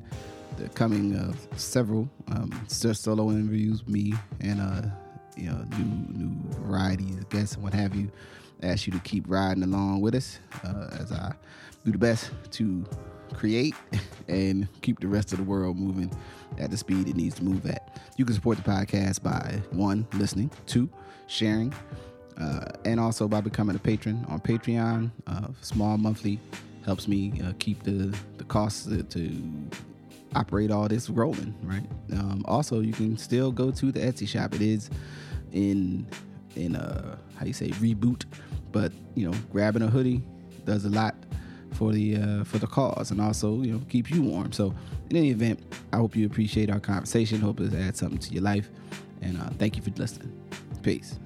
the coming of several um, solo interviews, me and uh, you know new new varieties, guests, and what have you. I ask you to keep riding along with us uh, as I do the best to create and keep the rest of the world moving at the speed it needs to move at. You can support the podcast by one, listening, two, sharing, uh, and also by becoming a patron on Patreon. Uh, small monthly helps me uh, keep the the costs to operate all this rolling, right? Um, also, you can still go to the Etsy shop. It is in in uh how you say reboot, but you know, grabbing a hoodie does a lot for the uh, for the cause, and also you know keep you warm. So, in any event, I hope you appreciate our conversation. Hope it adds something to your life, and uh, thank you for listening. Peace.